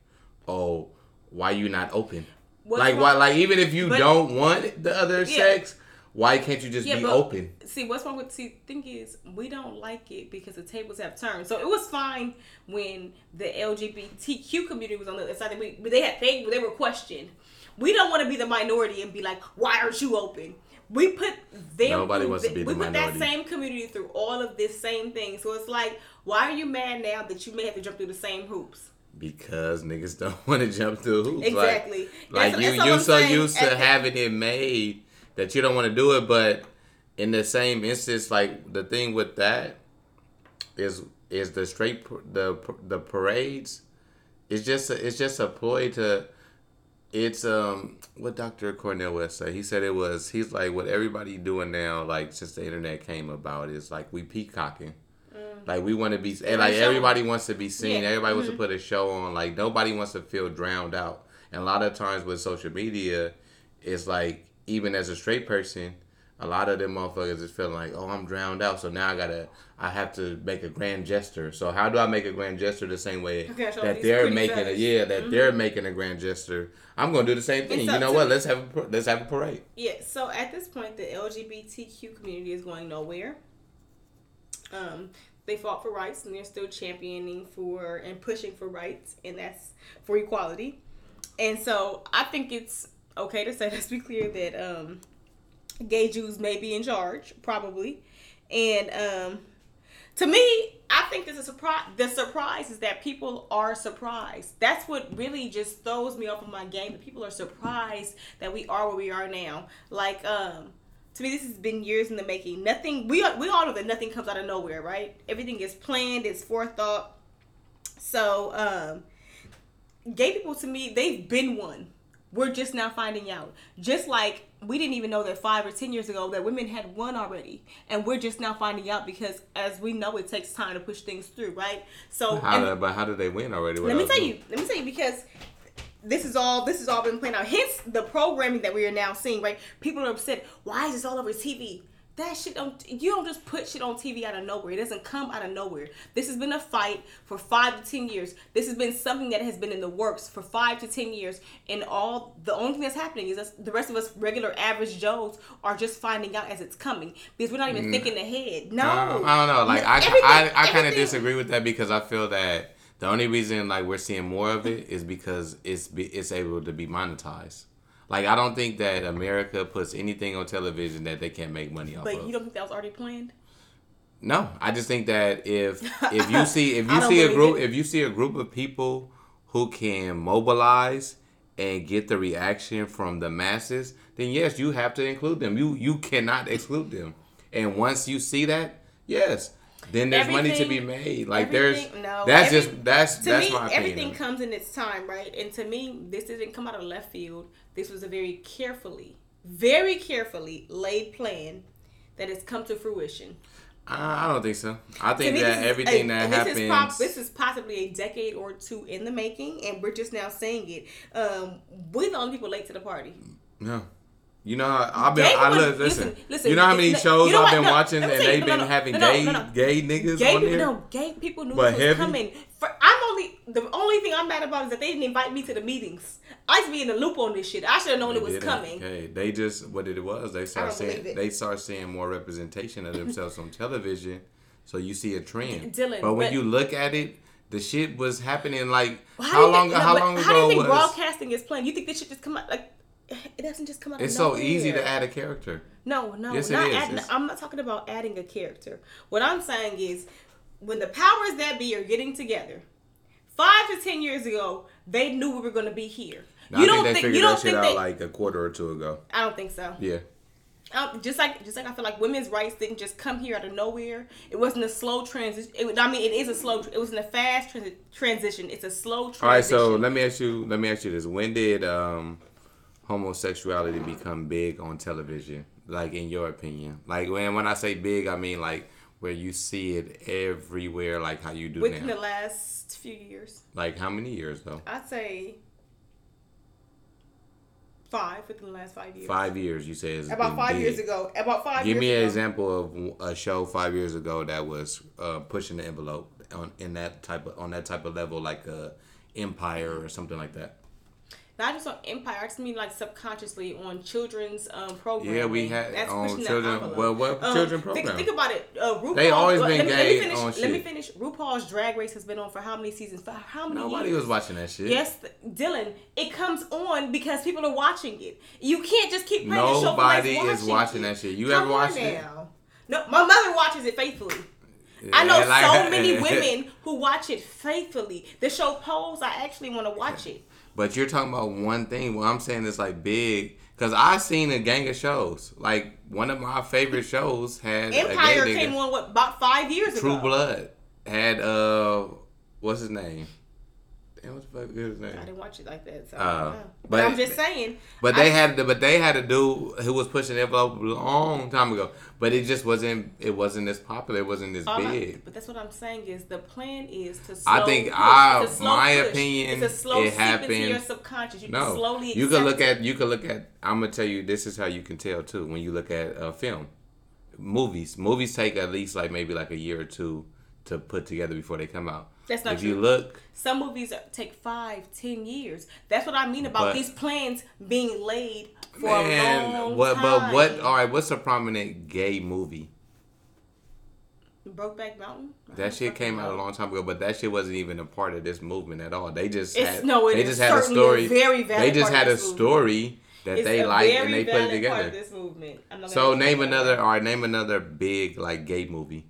oh, why you not open? What's like wrong- why? Like even if you But- don't want the other Yeah. sex, why can't you just Yeah, be but- open? See, what's wrong with see thing is we don't like it because the tables have turned. So it was fine when the LGBTQ community was on the other side. We they had they they were questioned. We don't want to be the minority and be like, why aren't you open? We put them. Nobody wants to be the We put that same community through all of this same thing. So it's like, why are you mad now that you may have to jump through the same hoops? Because niggas don't want to jump through hoops. Like- Exactly. Like, That's- you, you I'm so used to having it made that you don't want to do it, but in the same instance, like the thing with that is is the straight the the parades. It's just a, it's just a ploy to. It's um what Dr. Cornel West said. He said it was he's like what everybody doing now like since the internet came about is like we peacocking. Like we want to be, and like everybody wants to be seen. Yeah. Everybody wants to put a show on. Like nobody wants to feel drowned out. And a lot of times with social media, it's like even as a straight person, a lot of them motherfuckers is feeling like, oh, I'm drowned out. So now I gotta, I have to make a grand gesture. So how do I make a grand gesture the same way Okay, that they're making a yeah that they're making a grand gesture? I'm gonna do the same thing. You know what? me. Let's have a, let's have a parade. Yeah, so at this point, the LGBTQ community is going nowhere. Um, they fought for rights and they're still championing for and pushing for rights, and that's for equality. And so I think it's okay to say, let's be clear, that um, gay Jews may be in charge, probably. And um, to me, I think this is a surprise. The surprise is that people are surprised. That's what really just throws me off of my game. That people are surprised that we are where we are now. Like, um, to me, this has been years in the making. Nothing. We we all know that nothing comes out of nowhere, right? Everything is planned. It's forethought. So, um, gay people to me, they've been one. We're just now finding out. Just like we didn't even know that five or ten years ago that women had won already, and we're just now finding out because, as we know, it takes time to push things through, right? So, How did, but how did they win already? let me tell you. Let me tell you because this is all this has all been planned out. Hence the programming that we are now seeing. Right? People are upset. Why is this all over TV? That shit don't. You don't just put shit on TV out of nowhere. It doesn't come out of nowhere. This has been a fight for five to ten years. This has been something that has been in the works for five to ten years. And all the only thing that's happening is us, the rest of us regular average Joes are just finding out as it's coming because we're not even thinking ahead. No, Uh, I don't know. Like I, I, I kind of disagree with that because I feel that the only reason like we're seeing more of it is because it's be, it's able to be monetized. Like I don't think that America puts anything on television that they can't make money off of But of. you don't think that was already planned? No, I just think that if if you see if you see a group if you see a group of people who can mobilize and get the reaction from the masses, then yes, you have to include them. You you cannot exclude them. And once you see that, yes, then there's money to be made. Like there's no, that's every- just that's to that's me, my opinion. everything comes in its time, right? And to me, this didn't come out of left field. This was a very carefully, very carefully laid plan that has come to fruition. I I don't think so. I think me, that everything a- that this happens. Is prob- this is possibly a decade or two in the making, and we're just now saying it. Um, we're the only people late to the party. No. You know, how I've been. Gay I people- look, listen, listen, listen, You know how many you shows know I've been No, watching, and they've no, been having no, no, gay, no, no. gay niggas Gay on people, there. no, gay people knew But this was heavy? coming. For, I'm only the only thing I'm mad about is that they didn't invite me to the meetings. I used to be in the loop on this shit. I should have known it was didn't. coming. Okay, they just what did it was. They start don't seeing they start seeing more representation of themselves on television, so you see a trend. Dylan, but when but- you look at it, the shit was happening like Well, how, do you long think, no, how but long How do you think was? broadcasting is playing? You think this should just come out like? It doesn't just come out. It's so easy to add a character. No, no, Yes, not adding. I'm not talking about adding a character. What I'm saying is, when the powers that be are getting together, five to ten years ago, they knew we were going to be here. I You think don't they think- figured you don't that shit think out they- like a quarter or two ago. I don't think so. Yeah. Um, just like just like I feel like women's rights didn't just come here out of nowhere. It wasn't a slow transition. It, I mean, it is a slow. It wasn't a fast transi- transition. It's a slow transition. All right, so let me ask you. Let me ask you this: When did um, homosexuality become big on television? Like, in your opinion, like when when I say big, I mean like where you see it everywhere, like how you do within now. the last few years, like how many years though? I'd say five within the last five years. Five years. You say it's About five big. years ago. About five. Give me an ago. example of a show five years ago that was uh, pushing the envelope on in that type of on that type of level, like a Empire or something like that. Not just on Empire. I just mean like subconsciously on children's um program. Yeah, we had That's on children- well, what children Think, program? think about it. Uh, RuPaul, They always been let me, let me gay finish, on Let me finish. RuPaul's Drag Race has been on for how many seasons? For how many Nobody years? was watching that shit. Yes, Dylan. It comes on because people are watching it. You can't just keep playing the show. Nobody is watching that shit. You Come ever watched it? No, my mother watches it faithfully. I know like- so many women who watch it faithfully. The show Pose, I actually want to watch it. But you're talking about one thing. What I'm saying is like big. Cause I've seen a gang of shows. Like one of my favorite shows had a Empire came on what about five years ago. True Blood had uh what's his name? Damn, what the fuck is I didn't watch it like that, so Uh, I don't know. But, but- I'm just saying. But they I- had but they had a dude who was pushing the envelope a long time ago. But it just wasn't it wasn't as popular. It wasn't as I- big. but that's what I'm saying is the plan is to. Slow I think push. I- It's a slow my push. opinion, It's a slow it happened- into your subconscious. You can No, slowly. you can look at you can look at. I'm gonna tell you this is how you can tell too when you look at a film, movies. Movies take at least like maybe like a year or two to put together before they come out. That's not if you look, Some movies take five, ten years. That's what I mean about But- these plans being laid for a long what? time. But what? All right, what's a prominent gay movie? Brokeback Mountain. That shit came out a long time ago, but that shit wasn't even a part of this movement at all. They just It's- had, no, they just had a story. very valid they just had a this movement. story that It's they liked and they put it together. Part of this movement. I'm not So name that. another. All right, name another big like gay movie,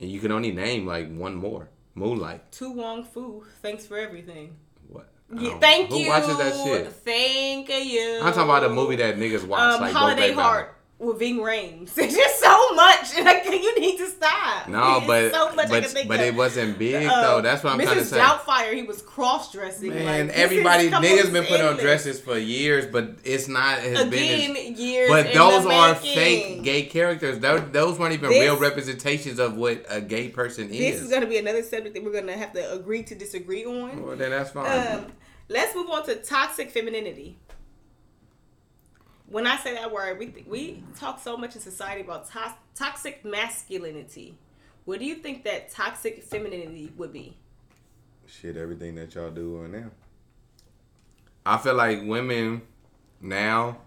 and you can only name like one more. Moonlight. To Wong Foo. Thanks for everything. What? Yeah, thank who you. watches that shit? Thank you. I'm talking about a movie that niggas watch. um, like Holiday. Heart with Ving Rhames. It's just so much. Like, you need to stop. No, It's but so much but but of. it wasn't big Um, though. That's what I'm Mrs. trying to say. Doubtfire, he was cross dressing. Man, like, everybody niggas been putting on dresses for years, but it's not it has been. Again, As, years. but those are making. fake gay characters. Those, those weren't even This- real representations of what a gay person is. This is. to be another subject that we're going to have to agree to disagree on. well, then that's fine. Um, let's move on to toxic femininity. When I say that word, we th- we talk so much in society about to- toxic masculinity. What do you think that toxic femininity would be? Shit, everything that y'all do on now. I feel like women now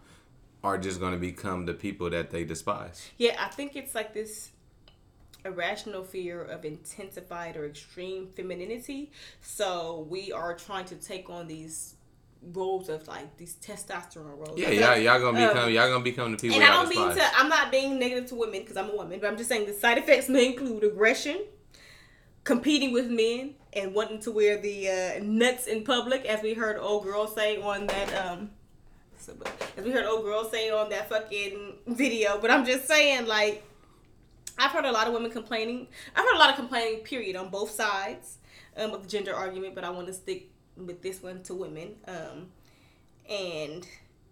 are just gonna become the people that they despise. Yeah, I think it's like this irrational fear of intensified or extreme femininity. So we are trying to take on these roles of like these testosterone roles. Yeah, y'all, y'all gonna become um, y'all gonna become the people And I don't mean to. I'm not being negative to women because I'm a woman, but I'm just saying the side effects may include aggression, competing with men, and wanting to wear the uh, nuts in public, as we heard old girl say on that. um As we heard old girl say on that fucking video, but I'm just saying, like, I've heard a lot of women complaining. I've heard a lot of complaining, period, on both sides um, of the gender argument, but I want to stick with this one to women. Um, and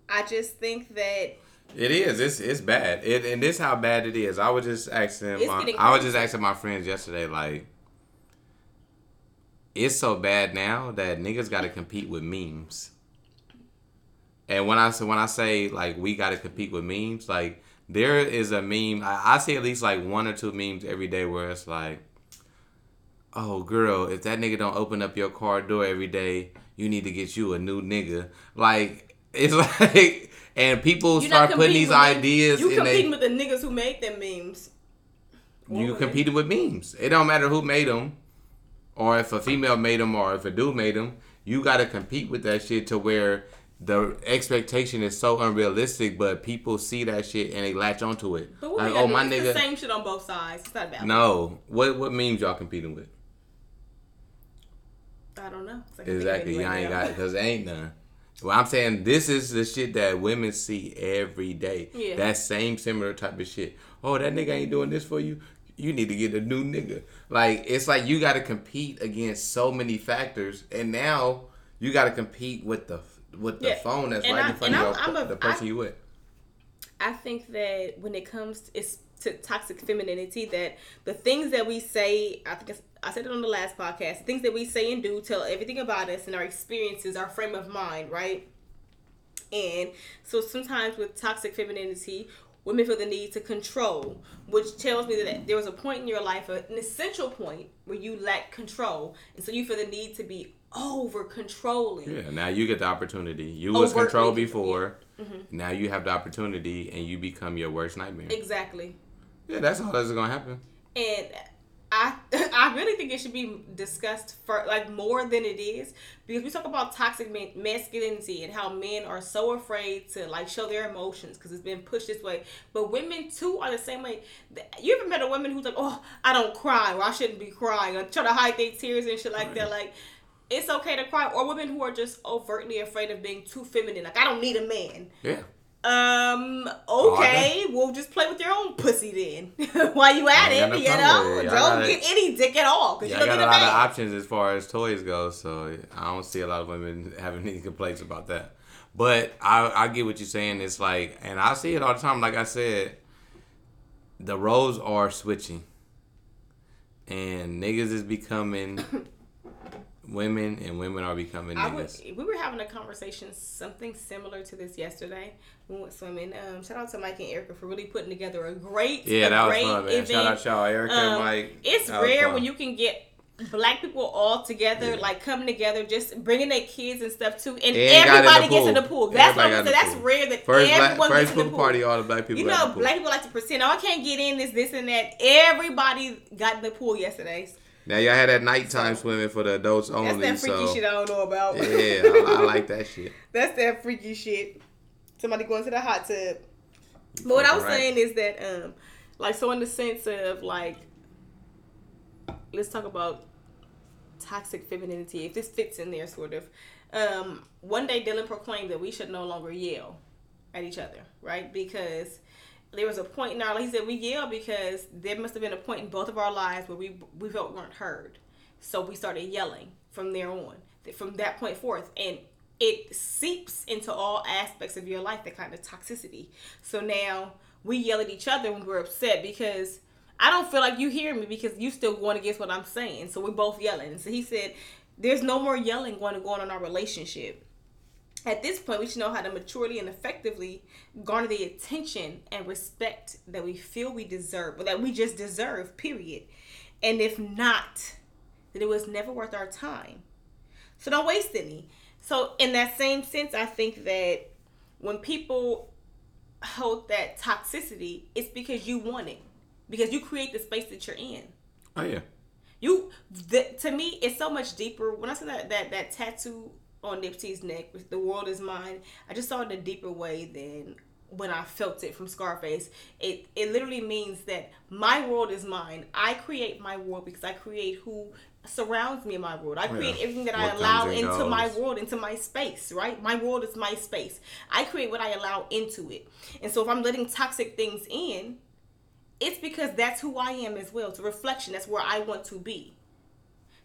I just think that It is. It's it's bad. It and this how bad it is. I was just asking my I was just asking my friends yesterday, like it's so bad now that niggas gotta compete with memes. And when I say when I say like we gotta compete with memes, like there is a meme I, I see at least like one or two memes every day where it's like Oh girl, if that nigga don't open up your car door every day, you need to get you a new nigga. Like it's like and people You're start putting these ideas You competing they with the niggas who made them memes. Or you competing with memes. It don't matter who made them, or if a female made them, or if a dude made them. You got to compete with that shit to where the expectation is so unrealistic, but people see that shit and they latch onto it. But what Like, oh my nigga. the same shit on both sides. It's not bad. No, what what memes y'all competing with? I don't know. 'cause I can think of Exactly, y'all right ain't now. got because ain't none. Well, I'm saying this is the shit that women see every day. Yeah. That same similar type of shit. Oh, that nigga ain't doing this for you. You need to get a new nigga. Like it's like you got to compete against so many factors, and now you got to compete with the with the Yeah. phone that's And right I- in front of I'm- your, I'm a- the person I- you with. I think that when it comes to, it's to toxic femininity, that the things that we say, I think it's, I said it on the last podcast, the things that we say and do tell everything about us and our experiences, our frame of mind, right? And so sometimes with toxic femininity, women feel the need to control, which tells me that there was a point in your life, an essential point, where you lack control. And so you feel the need to be over controlling. Yeah, now you get the opportunity. You was Overtly controlled control, before. Mm-hmm. Now you have the opportunity, and you become your worst nightmare. Exactly. Yeah, that's all that's gonna happen. and I I really think it should be discussed for like more than it is because we talk about toxic ma- masculinity and how men are so afraid to like show their emotions because it's been pushed this way. But women too are the same way. You ever met a woman who's like, "Oh, I don't cry, or I shouldn't be crying," or try to hide their tears and shit like that. Like it's okay to cry, or women who are just overtly afraid of being too feminine. Like I don't need a man. Yeah. Um. Oh, Okay. We'll just play with your own pussy then. While you at I ain't got it, no you know, with it. I don't get any dick at all because Yeah, you I don't got get a a lot of man. options as far as toys go, so I don't see a lot of women having any complaints about that. But I, I get what you're saying. It's like, and I see it all the time. Like I said, the roles are switching, and niggas is becoming women, and women are becoming I would, we were having a conversation, something similar to this yesterday. when We went swimming. Um, shout out to Mike and Erica for really putting together a great, Yeah, a that was great fun, man. event. Shout out y'all, Erica and Um, Mike. It's rare when you can get black people all together, Yeah. like coming together, just bringing their kids and stuff too, and, And got in everybody gets in the pool. That's Everybody what I'm saying. That's pool. rare that First, black, everyone first gets in the pool party, all the black people. You know, black people like to pretend. Oh, I can't get in this, this, and that. Everybody got in the pool yesterday. Now y'all had that nighttime swimming for the adults only. That's that freaky so shit I don't know about. yeah, I, I like that shit. That's that freaky shit. Somebody going to the hot tub. But what I was Right. saying is that, um, like, so in the sense of like, let's talk about toxic femininity. If this fits in there, sort of. Um, one day, Dylan proclaimed that we should no longer yell at each other, right? Because there was a point in our he said we yell because there must have been a point in both of our lives where we we felt we weren't heard, so we started yelling from there on. From that point forth, and it seeps into all aspects of your life. That kind of toxicity. So now we yell at each other when we're upset because I don't feel like you hear me because you still going against what I'm saying. So we're both yelling. So he said, "There's no more yelling going to go on in our relationship." At this point, we should know how to maturely and effectively garner the attention and respect that we feel we deserve, or that we just deserve, period. And if not, then it was never worth our time. So don't waste any. So in that same sense, I think that when people hold that toxicity, it's because you want it. Because you create the space that you're in. Oh yeah. You, the, to me, it's so much deeper. When I saw that that that tattoo on Nipsey's neck, "The world is mine," I just saw it in a deeper way than when I felt it from Scarface. It it literally means that my world is mine. I create my world because I create who surrounds me in my world. I create Yeah. everything that What I allow into my world, into my space, right? My world is my space. I create what I allow into it. And so if I'm letting toxic things in, it's because that's who I am as well. It's a reflection. That's where I want to be.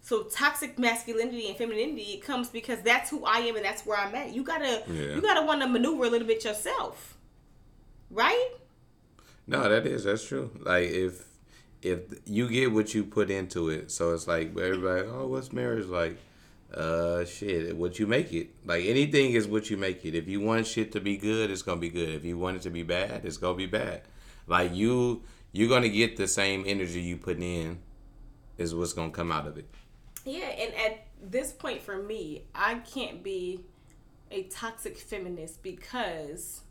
So toxic masculinity and femininity it comes because that's who I am and that's where I'm at. You gotta Yeah. you gotta want to maneuver a little bit yourself, right? No, that is that's true. Like if if you get what you put into it, so it's like everybody, oh, what's marriage like? Uh, shit, what you make it. Like anything is what you make it. If you want shit to be good, it's gonna be good. If you want it to be bad, it's gonna be bad. Like you, you're gonna get the same energy you put in, is what's gonna come out of it. Yeah, and at this point for me, I can't be a toxic feminist because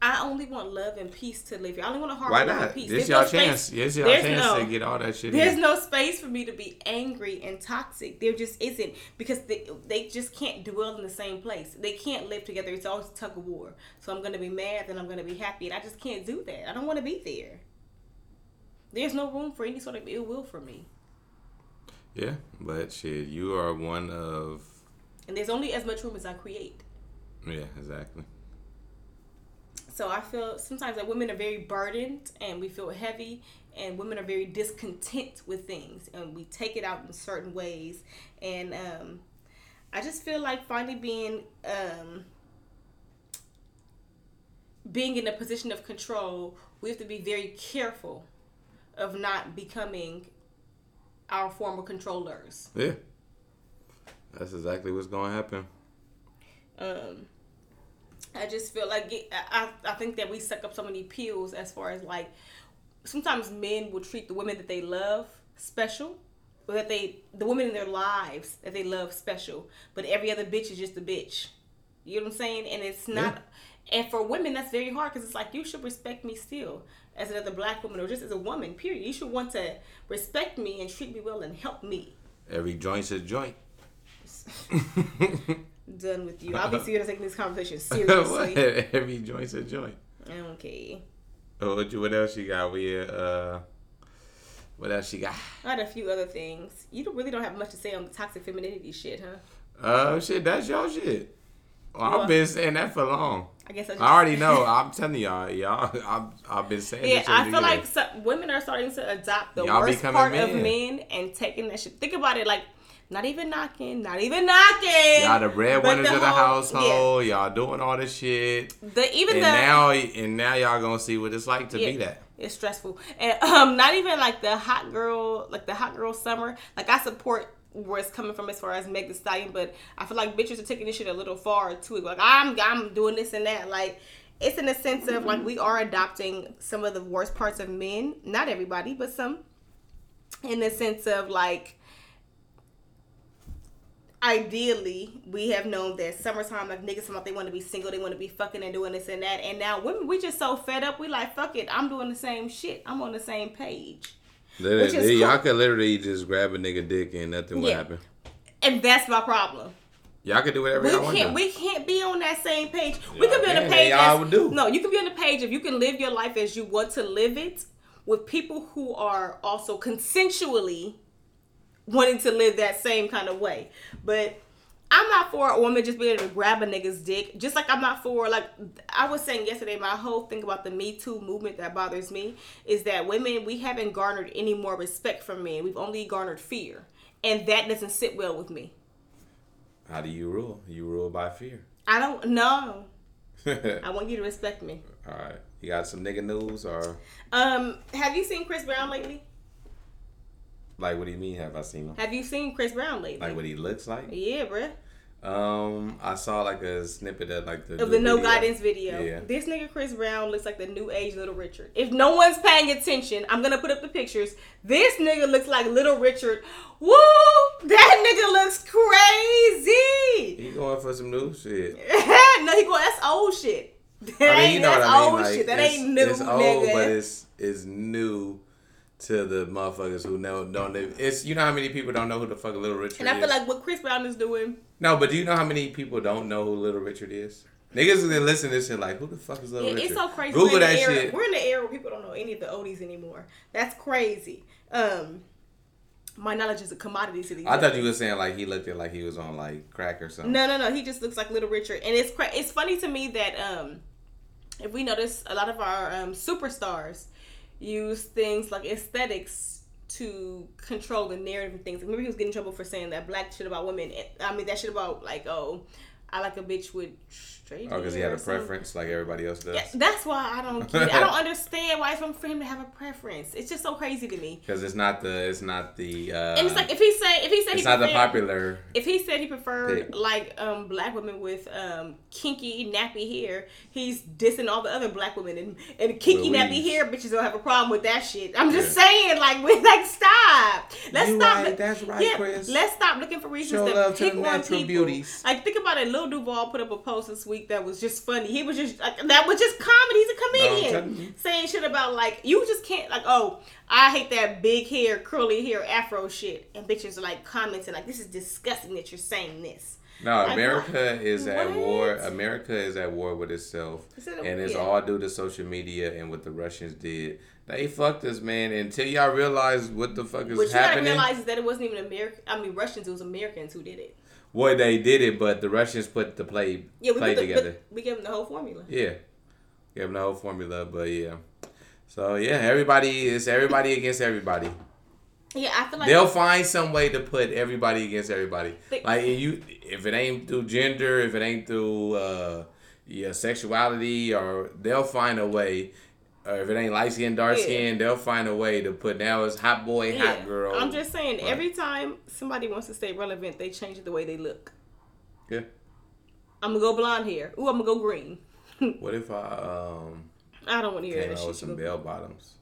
I only want love and peace to live here. I only want a heart Why not? and peace. This y'all no space- chance. This y'all there's chance no- to get all that shit There's in. no space for me to be angry and toxic. There just isn't because they, they just can't dwell in the same place. They can't live together. It's always tug of war. So I'm gonna be mad, then I'm gonna be happy, and I just can't do that. I don't want to be there. There's no room for any sort of ill will for me. Yeah, but shit, you are one of and there's only as much room as I create. Yeah, exactly. So I feel sometimes that women are very burdened and we feel heavy, and women are very discontent with things, and we take it out in certain ways. And um, I just feel like finally being um, being in a position of control, we have to be very careful of not becoming our former controllers. Yeah. That's exactly what's going to happen. Um, I just feel like it, I, I think that we suck up so many pills as far as like sometimes men will treat the women that they love special or that they the women in their lives that they love special but every other bitch is just a bitch you know what i'm saying and it's not and for women that's very hard because it's like you should respect me still as another black woman or just as a woman period you should want to respect me and treat me well and help me Every joint's a joint. done with you obviously you're taking this conversation seriously Every joint's a joint. okay Oh, what, you, what else you got? We uh, what else you got? I had a few other things. You don't, really don't have much to say on the toxic femininity shit, huh? Uh, shit, that's your shit. Well, Well- I've been saying that for long. I guess I just I already know. I'm telling y'all, y'all. I've, I've been saying. Yeah, I feel like some, women are starting to adopt the Y'all worst part of men. men and taking that shit. Think about it, like not even knocking, not even knocking. y'all the breadwinners of the household. Y'all doing all this shit, the even and the now and now y'all gonna see what it's like to yeah, be that. It's stressful, and um, not even like the hot girl, like the hot girl summer. Like I support where it's coming from as far as Meg Thee Stallion, but I feel like bitches are taking this shit a little far too. Like I'm, I'm doing this and that. Like it's in a sense of like we are adopting some of the worst parts of men. Not everybody, but some. In the sense of like ideally we have known that summertime like niggas come out they want to be single they want to be fucking and doing this and that and now women we just so fed up we like fuck it i'm doing the same shit i'm on the same page Y'all could literally just grab a nigga dick and nothing would Yeah. happen. and that's my problem Y'all could do whatever we y'all want can't we can't be on that same page we Y'all could be on can, a page y'all as- would do. no you can be on the page if you can live your life as you want to live it with people who are also consensually wanting to live that same kind of way but I'm not for a woman just being able to grab a nigga's dick. Just like I'm not for like I was saying yesterday, my whole thing about the Me Too movement that bothers me is that women we haven't garnered any more respect from men. We've only garnered fear, and that doesn't sit well with me. How do you rule? You rule by fear. I don't know. I want you to respect me. All right. you got some nigga news or Um, have you seen Chris Brown lately? Like what do you mean? Have I seen him? Have you seen Chris Brown lately? Like what he looks like? yeah, bruh. Um, I saw like a snippet of like the Of the no video. guidance video. Yeah. This nigga Chris Brown looks like the new age Little Richard. If no one's paying attention, I'm gonna put up the pictures. This nigga looks like Little Richard. Woo! That nigga looks crazy. He going for some new shit. no, he going. That's old shit. That I mean, ain't, you know that's what I mean. old Like, shit. That ain't new, it's old, nigga. but it's it's new to the motherfuckers who know don't live. It's you know how many people don't know who the fuck Little Richard is. and I is. feel like what Chris Brown is doing. no, but do you know how many people don't know who Little Richard is? Niggas that listen to this shit like, who the fuck is Little Yeah, Richard? it's so crazy. Google that era, shit. We're in the era where people don't know any of the oldies anymore. That's crazy. Um, my knowledge is a commodity to these. I thought you were saying like he looked at like he was on like crack or something. No, no, no. He just looks like Little Richard, and it's cra- it's funny to me that um, if we notice, a lot of our um, superstars use things like aesthetics to control the narrative and things. Maybe he was getting in trouble for saying that black shit about women. I mean, that shit about like, oh, I like a bitch with straight. Oh, because he had a preference like everybody else does. Yeah, that's why I don't get it. I don't understand why it's wrong for him to have a preference. It's just so crazy to me. Because it's not the it's not the uh, And it's like if he said if he said it's he not the popular. if he said he preferred like um black women with um kinky nappy hair, he's dissing all the other black women and, and kinky Louise. nappy hair bitches don't have a problem with that shit. I'm just saying, like, we like stop. Let's You stop. right, that's right, yeah, Chris. Let's stop looking for reasons Show to love pick on natural people. beauties. Like, think about it. Lil Duval put up a post this week that was just funny. He was just like, that was just comedy. He's a comedian saying shit about like you just can't like oh I hate that big hair curly hair afro shit and bitches are like commenting like this is disgusting that you're saying this. No, Like, America what? is at war. America is at war with itself, a- and it's yeah. all due to social media and what the Russians did. They fucked us, man. Until y'all realize what the fuck is What you gotta happening. realize is that it wasn't even American. I mean Russians. It was Americans who did it. Well, they did it, but the Russians put the play Yeah, we play the, together. we gave them the whole formula. Yeah, gave them the whole formula, but yeah. So yeah, everybody is everybody against everybody. Yeah, I feel like They'll find some way to put everybody against everybody. They- Like you, if it ain't through gender, if it ain't through uh, yeah sexuality, or they'll find a way. Or if it ain't light skin, dark Yeah. skin, they'll find a way to put now it's hot boy, Yeah. hot girl. I'm just saying, Right. every time somebody wants to stay relevant, they change the way they look. yeah. I'm gonna go blonde hair. Ooh, I'm gonna go green. What if I um I don't want to hear that out with shit. some bell bottoms?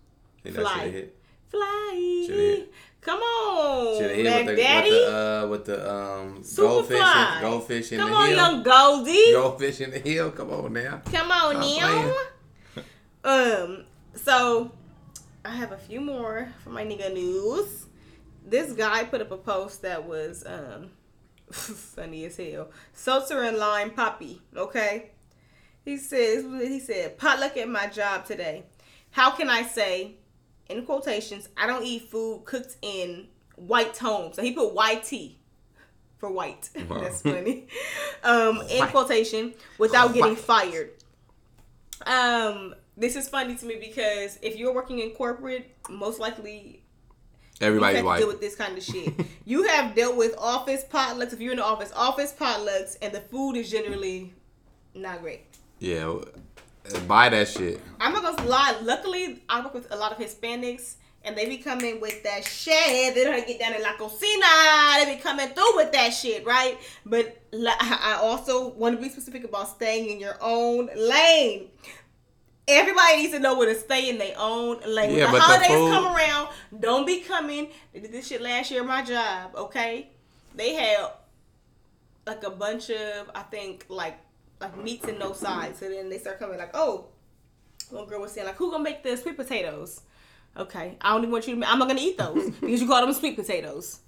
Think Fly. Fly. Come on, Should hit with the, Daddy. with the uh with the um Super goldfish, fly. goldfish in Come the on, hill. young Goldie. Goldfish in the hill. Come on now. Come on Stop now. Um, so I have a few more for my nigga news. This guy put up a post that was um funny as hell. Seltzer and lime poppy, okay? He says he said, potluck at my job today. How can I say, in quotations, I don't eat food cooked in white tones. So he put YT for white. Wow. That's funny. Um, in White. quotation, without getting fired. Um, this is funny to me because if you're working in corporate, most likely Everybody's white. to deal with this kind of shit. you have dealt with office potlucks. If you're in the office, office potlucks, and the food is generally not great. Yeah, uh, buy that shit. I'm not gonna lie. Luckily, I work with a lot of Hispanics, and they be coming with that shit. They don't get down in la cocina. They be coming through with that shit, right? But I also want to be specific about staying in your own lane. Everybody needs to know where to stay in their own lane. Yeah, the the holidays food- come around, don't be coming. They did this shit last year my job, okay? They had like a bunch of, I think, like like meats and no sides. So then they start coming like, oh, one girl was saying like, who gonna make the sweet potatoes? Okay, I don't even want you to. I'm not gonna eat those because you call them sweet potatoes.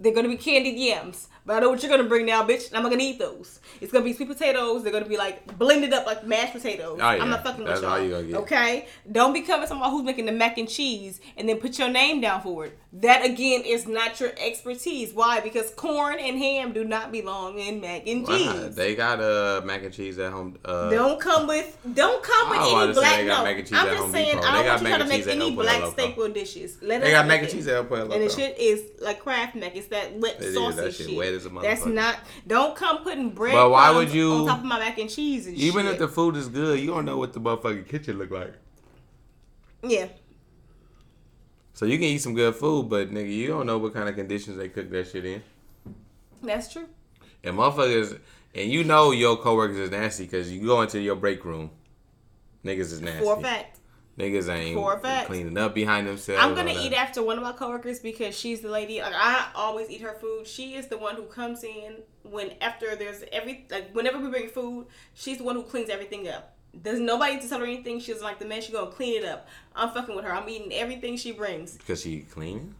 They're gonna be candied yams, but I know what you're gonna bring now, bitch. and I'm not gonna eat those. It's gonna be sweet potatoes. They're gonna be like blended up like mashed potatoes. Oh, yeah. I'm not fucking That's with all y'all. you gonna get. Okay, don't be coming somebody who's making the mac and cheese and then put your name down for it. That again is not your expertise. Why? Because corn and ham do not belong in mac and cheese. Wow, they got uh mac and cheese at home. Uh, Don't come with don't come with I was about any black no. mac and cheese I'm just saying I don't want you trying to make any black staple dishes. Let They got mac and cheese at El Pollo And the shit is like Kraft mac. It's that wet It saucy That shit shit. wet as a That's not. Don't come putting bread. But why would you- on top of my mac and cheese and Even shit? if the food is good, you don't know what the motherfucking kitchen look like. yeah. So you can eat some good food, but nigga, you don't know what kind of conditions they cook that shit in. That's true. And motherfuckers, and you know your coworkers is nasty because you go into your break room, niggas is nasty. For a fact. Niggas ain't For a fact. cleaning up behind themselves. I'm gonna eat after one of my coworkers because she's the lady. Like I always eat her food. She is the one who comes in when after there's every like whenever we bring food, she's the one who cleans everything up. There's nobody to tell her anything. She's like the man. She gonna clean it up. I'm fucking with her. I'm eating everything she brings Because she clean?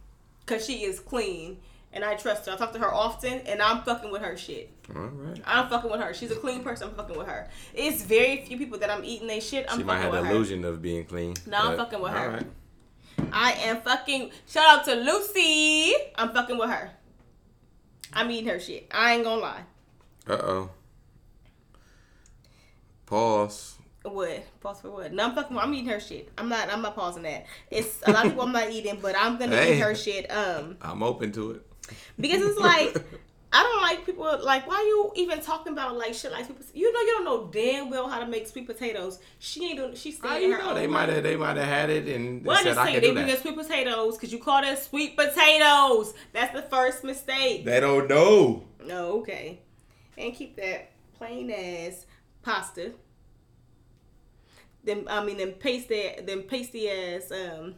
because she is clean and I trust her. I talk to her often and I'm fucking with her shit. Alright. I'm fucking with her. She's a clean person. I'm fucking with her. It's very few people that I'm eating they shit. I'm She might have the her. illusion of being clean. No, I'm fucking with her. alright. I am fucking. Shout out to Lucy. I'm fucking with her. I'm eating her shit. I ain't gonna lie. Uh oh. Pause. What? Pause for what? No, I'm fucking. I'm eating her shit. I'm not. I'm not pausing that. It's a lot of people I'm not eating, but I'm gonna Hey. eat her shit. Um, I'm open to it. because it's like I don't like people like why you even talking about like shit like pot- you know you don't know damn well how to make sweet potatoes. She ain't doing. She's How staying you her know they might have they might have had it and Well, I said just I say can they do bring that. sweet potatoes because you call that sweet potatoes. That's the first mistake. They don't know. No, okay. And keep that plain ass pasta. Them I mean them pasty them pasty ass um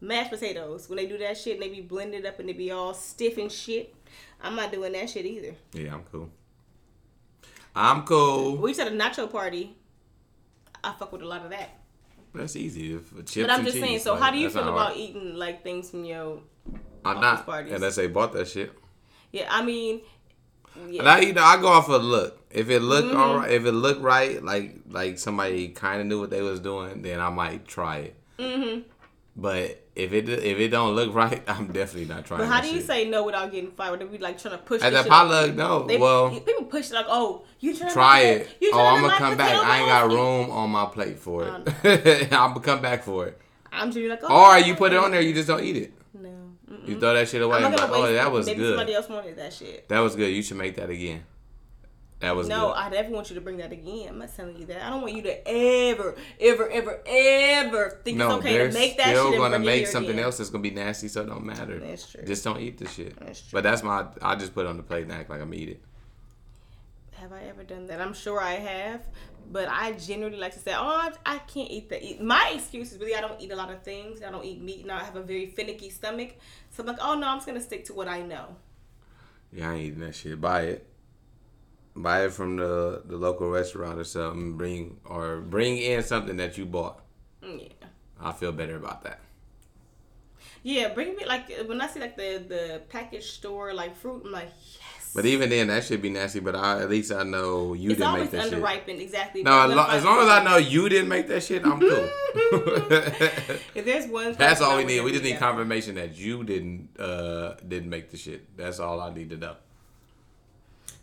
mashed potatoes. When they do that shit and they be blended up and they be all stiff and shit. I'm not doing that shit either. Yeah, I'm cool. I'm cool. We have a nacho party. I fuck with a lot of that. That's easy. If chips But I'm just saying, so like, how do you feel about eating like things from your I'm not parties? unless they bought that shit. Yeah, I mean yeah. I, you know, I go off of look. If it look Mm-hmm. all right, if it look right, like like somebody kind of knew what they was doing, then I might try it. Mm-hmm. But if it if it don't look right, I'm definitely not trying. But how do you shit. say no without getting fired? They be like trying to push. At the potluck, no. They, well, people push like, oh, you trying try to it. You Oh, I'm gonna come back. I ain't got room on my plate for it. I'm gonna come back for it. I'm just like, oh, Or you put it on there, you just don't eat it. No, Mm-mm. You throw that shit away. I'm and not like, oh, that was Maybe somebody else wanted that shit. That was good. You should make that again. That was No, good. I definitely want you to bring that again. I'm not telling you that. I don't want you to ever, ever, ever, ever think no, it's okay to make that still shit gonna make something again. else that's gonna be nasty, so it don't matter. That's true. Just don't eat the shit. That's true. But that's my. I just put it on the plate and act like I'm eat it. Have I ever done that? I'm sure I have, but I generally like to say, "Oh, I, can't eat that." Eat. My excuse is really I don't eat a lot of things. I don't eat meat, and I have a very finicky stomach. So I'm like, "Oh no, I'm just gonna stick to what I know." Yeah, I ain't eating that shit. Buy it. Buy it from the the local restaurant or something. Bring or bring in something that you bought. Mm, Yeah, I feel better about that. yeah. Bring me like when I see like the the package store like fruit, I'm like. But even then, that should be nasty. But I, at least I know you it's didn't make that shit. underripened, exactly. No, as long, as long as I know you didn't make that shit, I'm cool. If there's one, That's all we need. We just need confirmation that you didn't uh didn't make the shit. That's all I need to know.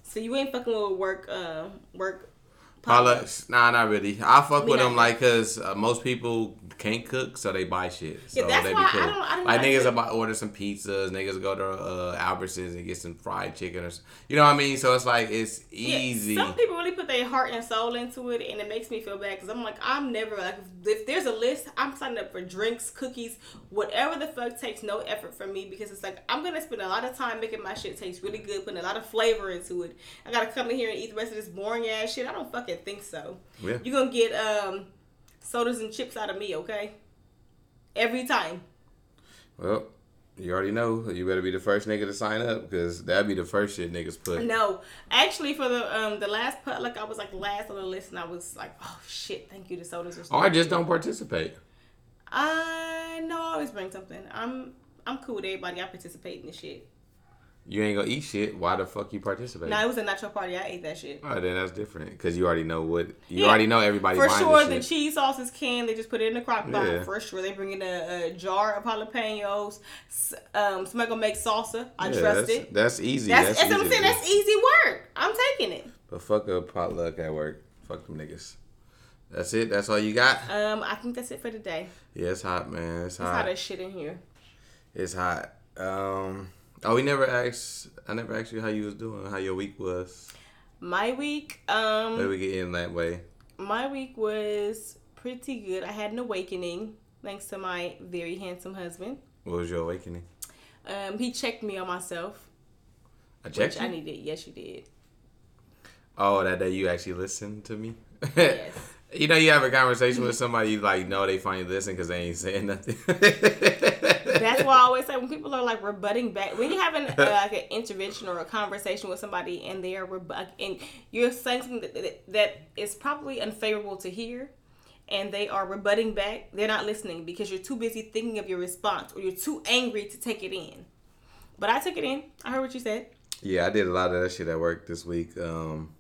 So you ain't fucking with work, uh, work. Paula, nah, not really. I fuck with them like cause uh, most people can't cook, so they buy shit. So Yeah, that's they why be I cool. don't- I don't like niggas about order some pizzas. Niggas go to uh, Albertsons and get some fried chicken or you know what I mean. So it's like it's Yeah, easy. some people really put their heart and soul into it, and it makes me feel bad because I'm like, I'm never like, if, if there's a list, I'm signing up for drinks, cookies, whatever the fuck takes no effort from me because it's like I'm gonna spend a lot of time making my shit taste really good, putting a lot of flavor into it. I gotta come in here and eat the rest of this boring ass shit. I don't fucking think so. Yeah. You're gonna get um sodas and chips out of me, okay? Every time. Well, you already know. You better be the first nigga to sign up because that'd be the first shit niggas put. No, actually, for the um the last put like I was like last on the list, and I was like, oh shit, thank you. to sodas are. Or I just don't participate. I no, I always bring something. I'm I'm cool with everybody. I participate in the shit. You ain't gonna eat shit. Why the fuck you participate? No, it was a nacho party. I ate that shit. Oh, then that's different because you already know what you Yeah. already know. Everybody For sure, the shit. cheese sauce is canned. They just put it in the crock pot. Yeah. For sure, they bring in a, a jar of jalapenos. Um, somebody gonna make salsa. I Yeah, trust that's, it. That's easy. That's, That's, that's, what I'm easy saying. That's easy work. I'm taking it. But fuck a potluck at work. Fuck them niggas. That's it. That's all you got. Um, I think that's it for today. Yeah, it's hot, man. It's It's hot hot. as shit in here. It's hot. Um. Oh, we never asked. I never asked you how you was doing. How your week was. My week, um, Maybe we get in that way. my week was pretty good. I had an awakening thanks to my very handsome husband. What was your awakening? Um, he checked me on myself, I checked I needed. Yes, you did. Oh, that day you actually listened to me. Yes. You know, you have a conversation with somebody, you like no, they finally listen because they ain't saying nothing. That's why I always say when people are like rebutting back, when you're having uh, like an intervention or a conversation with somebody and they are rebu- and you're saying something that, that, that is probably unfavorable to hear, and they are rebutting back, they're not listening because you're too busy thinking of your response or you're too angry to take it in. But I took it in. I heard what you said. Yeah, I did a lot of that shit at work this week. Um,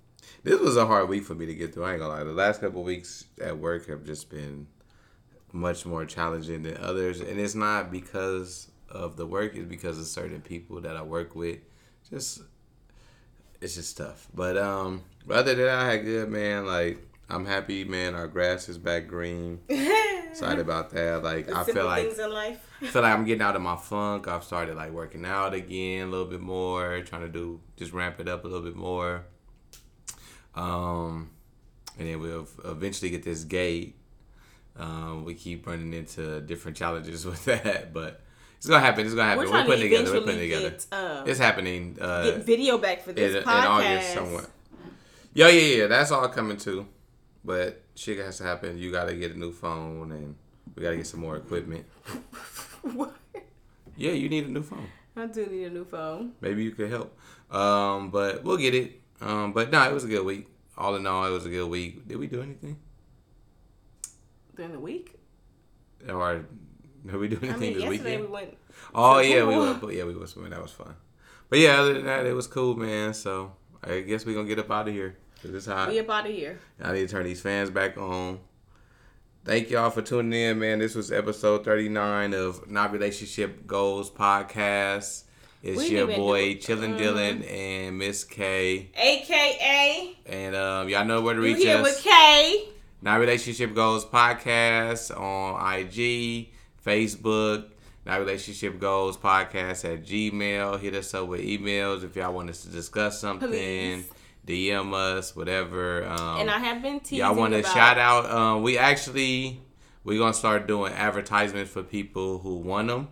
this was a hard week for me to get through. I ain't gonna lie. The last couple weeks at work have just been much more challenging than others, and it's not because of the work. It's because of certain people that I work with. Just it's just tough. But um, but other than that, I had good man. Like I'm happy, man. Our grass is back green. Excited about that. Like I feel like things in life. I feel like I'm getting out of my funk. I've started like working out again a little bit more, trying to do just ramp it up a little bit more. Um, and then we'll eventually get this gate. Um, we keep running into different challenges with that, but it's gonna happen. It's gonna happen. We're We're, putting to together. We're putting it together. get, um, it's happening. Uh, get video back for in, this in podcast. August somewhere. Yeah, yeah, yeah. That's all coming too. But shit has to happen. You gotta get a new phone, and we gotta get some more equipment. What? Yeah, you need a new phone. I do need a new phone. maybe you could help. Um, but we'll get it. Um, but no, it was a good week. All in all, it was a good week. Did we do anything? During the week? Or did we do anything I mean, this yesterday weekend? we went. oh yeah, we went. But yeah, we went swimming. That was fun. But yeah, other than that, it was cool, man. So I guess we gonna get up out of here. Cause it's hot. We up out of here. I need to turn these fans back on. Thank y'all for tuning in, man. This was episode 39 of Not Relationship Goals podcast. It's your boy Chillin' Dylan and Miss K. AKA, And um, y'all know where to you reach here us. with K. Not Relationship Goals podcast on IG, Facebook. Not Relationship Goals podcast at Gmail. Hit us up with emails if y'all want us to discuss something. Please. DM us, whatever. Um, And I have been teasing y'all want to shout out? Um, we actually we're gonna start doing advertisements for people who want them.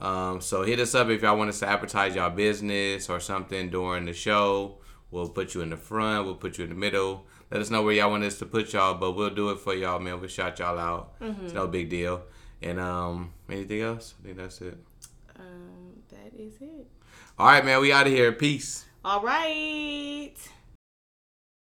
Um, so hit us up if y'all want us to advertise y'all business or something during the show. We'll put you in the front. We'll put you in the middle. Let us know where y'all want us to put y'all, but we'll do it for y'all, man. We'll shout y'all out. Mm-hmm. It's no big deal. And um, anything else? I think that's it. Um, that is it. All right, man. We out of here. Peace. All right.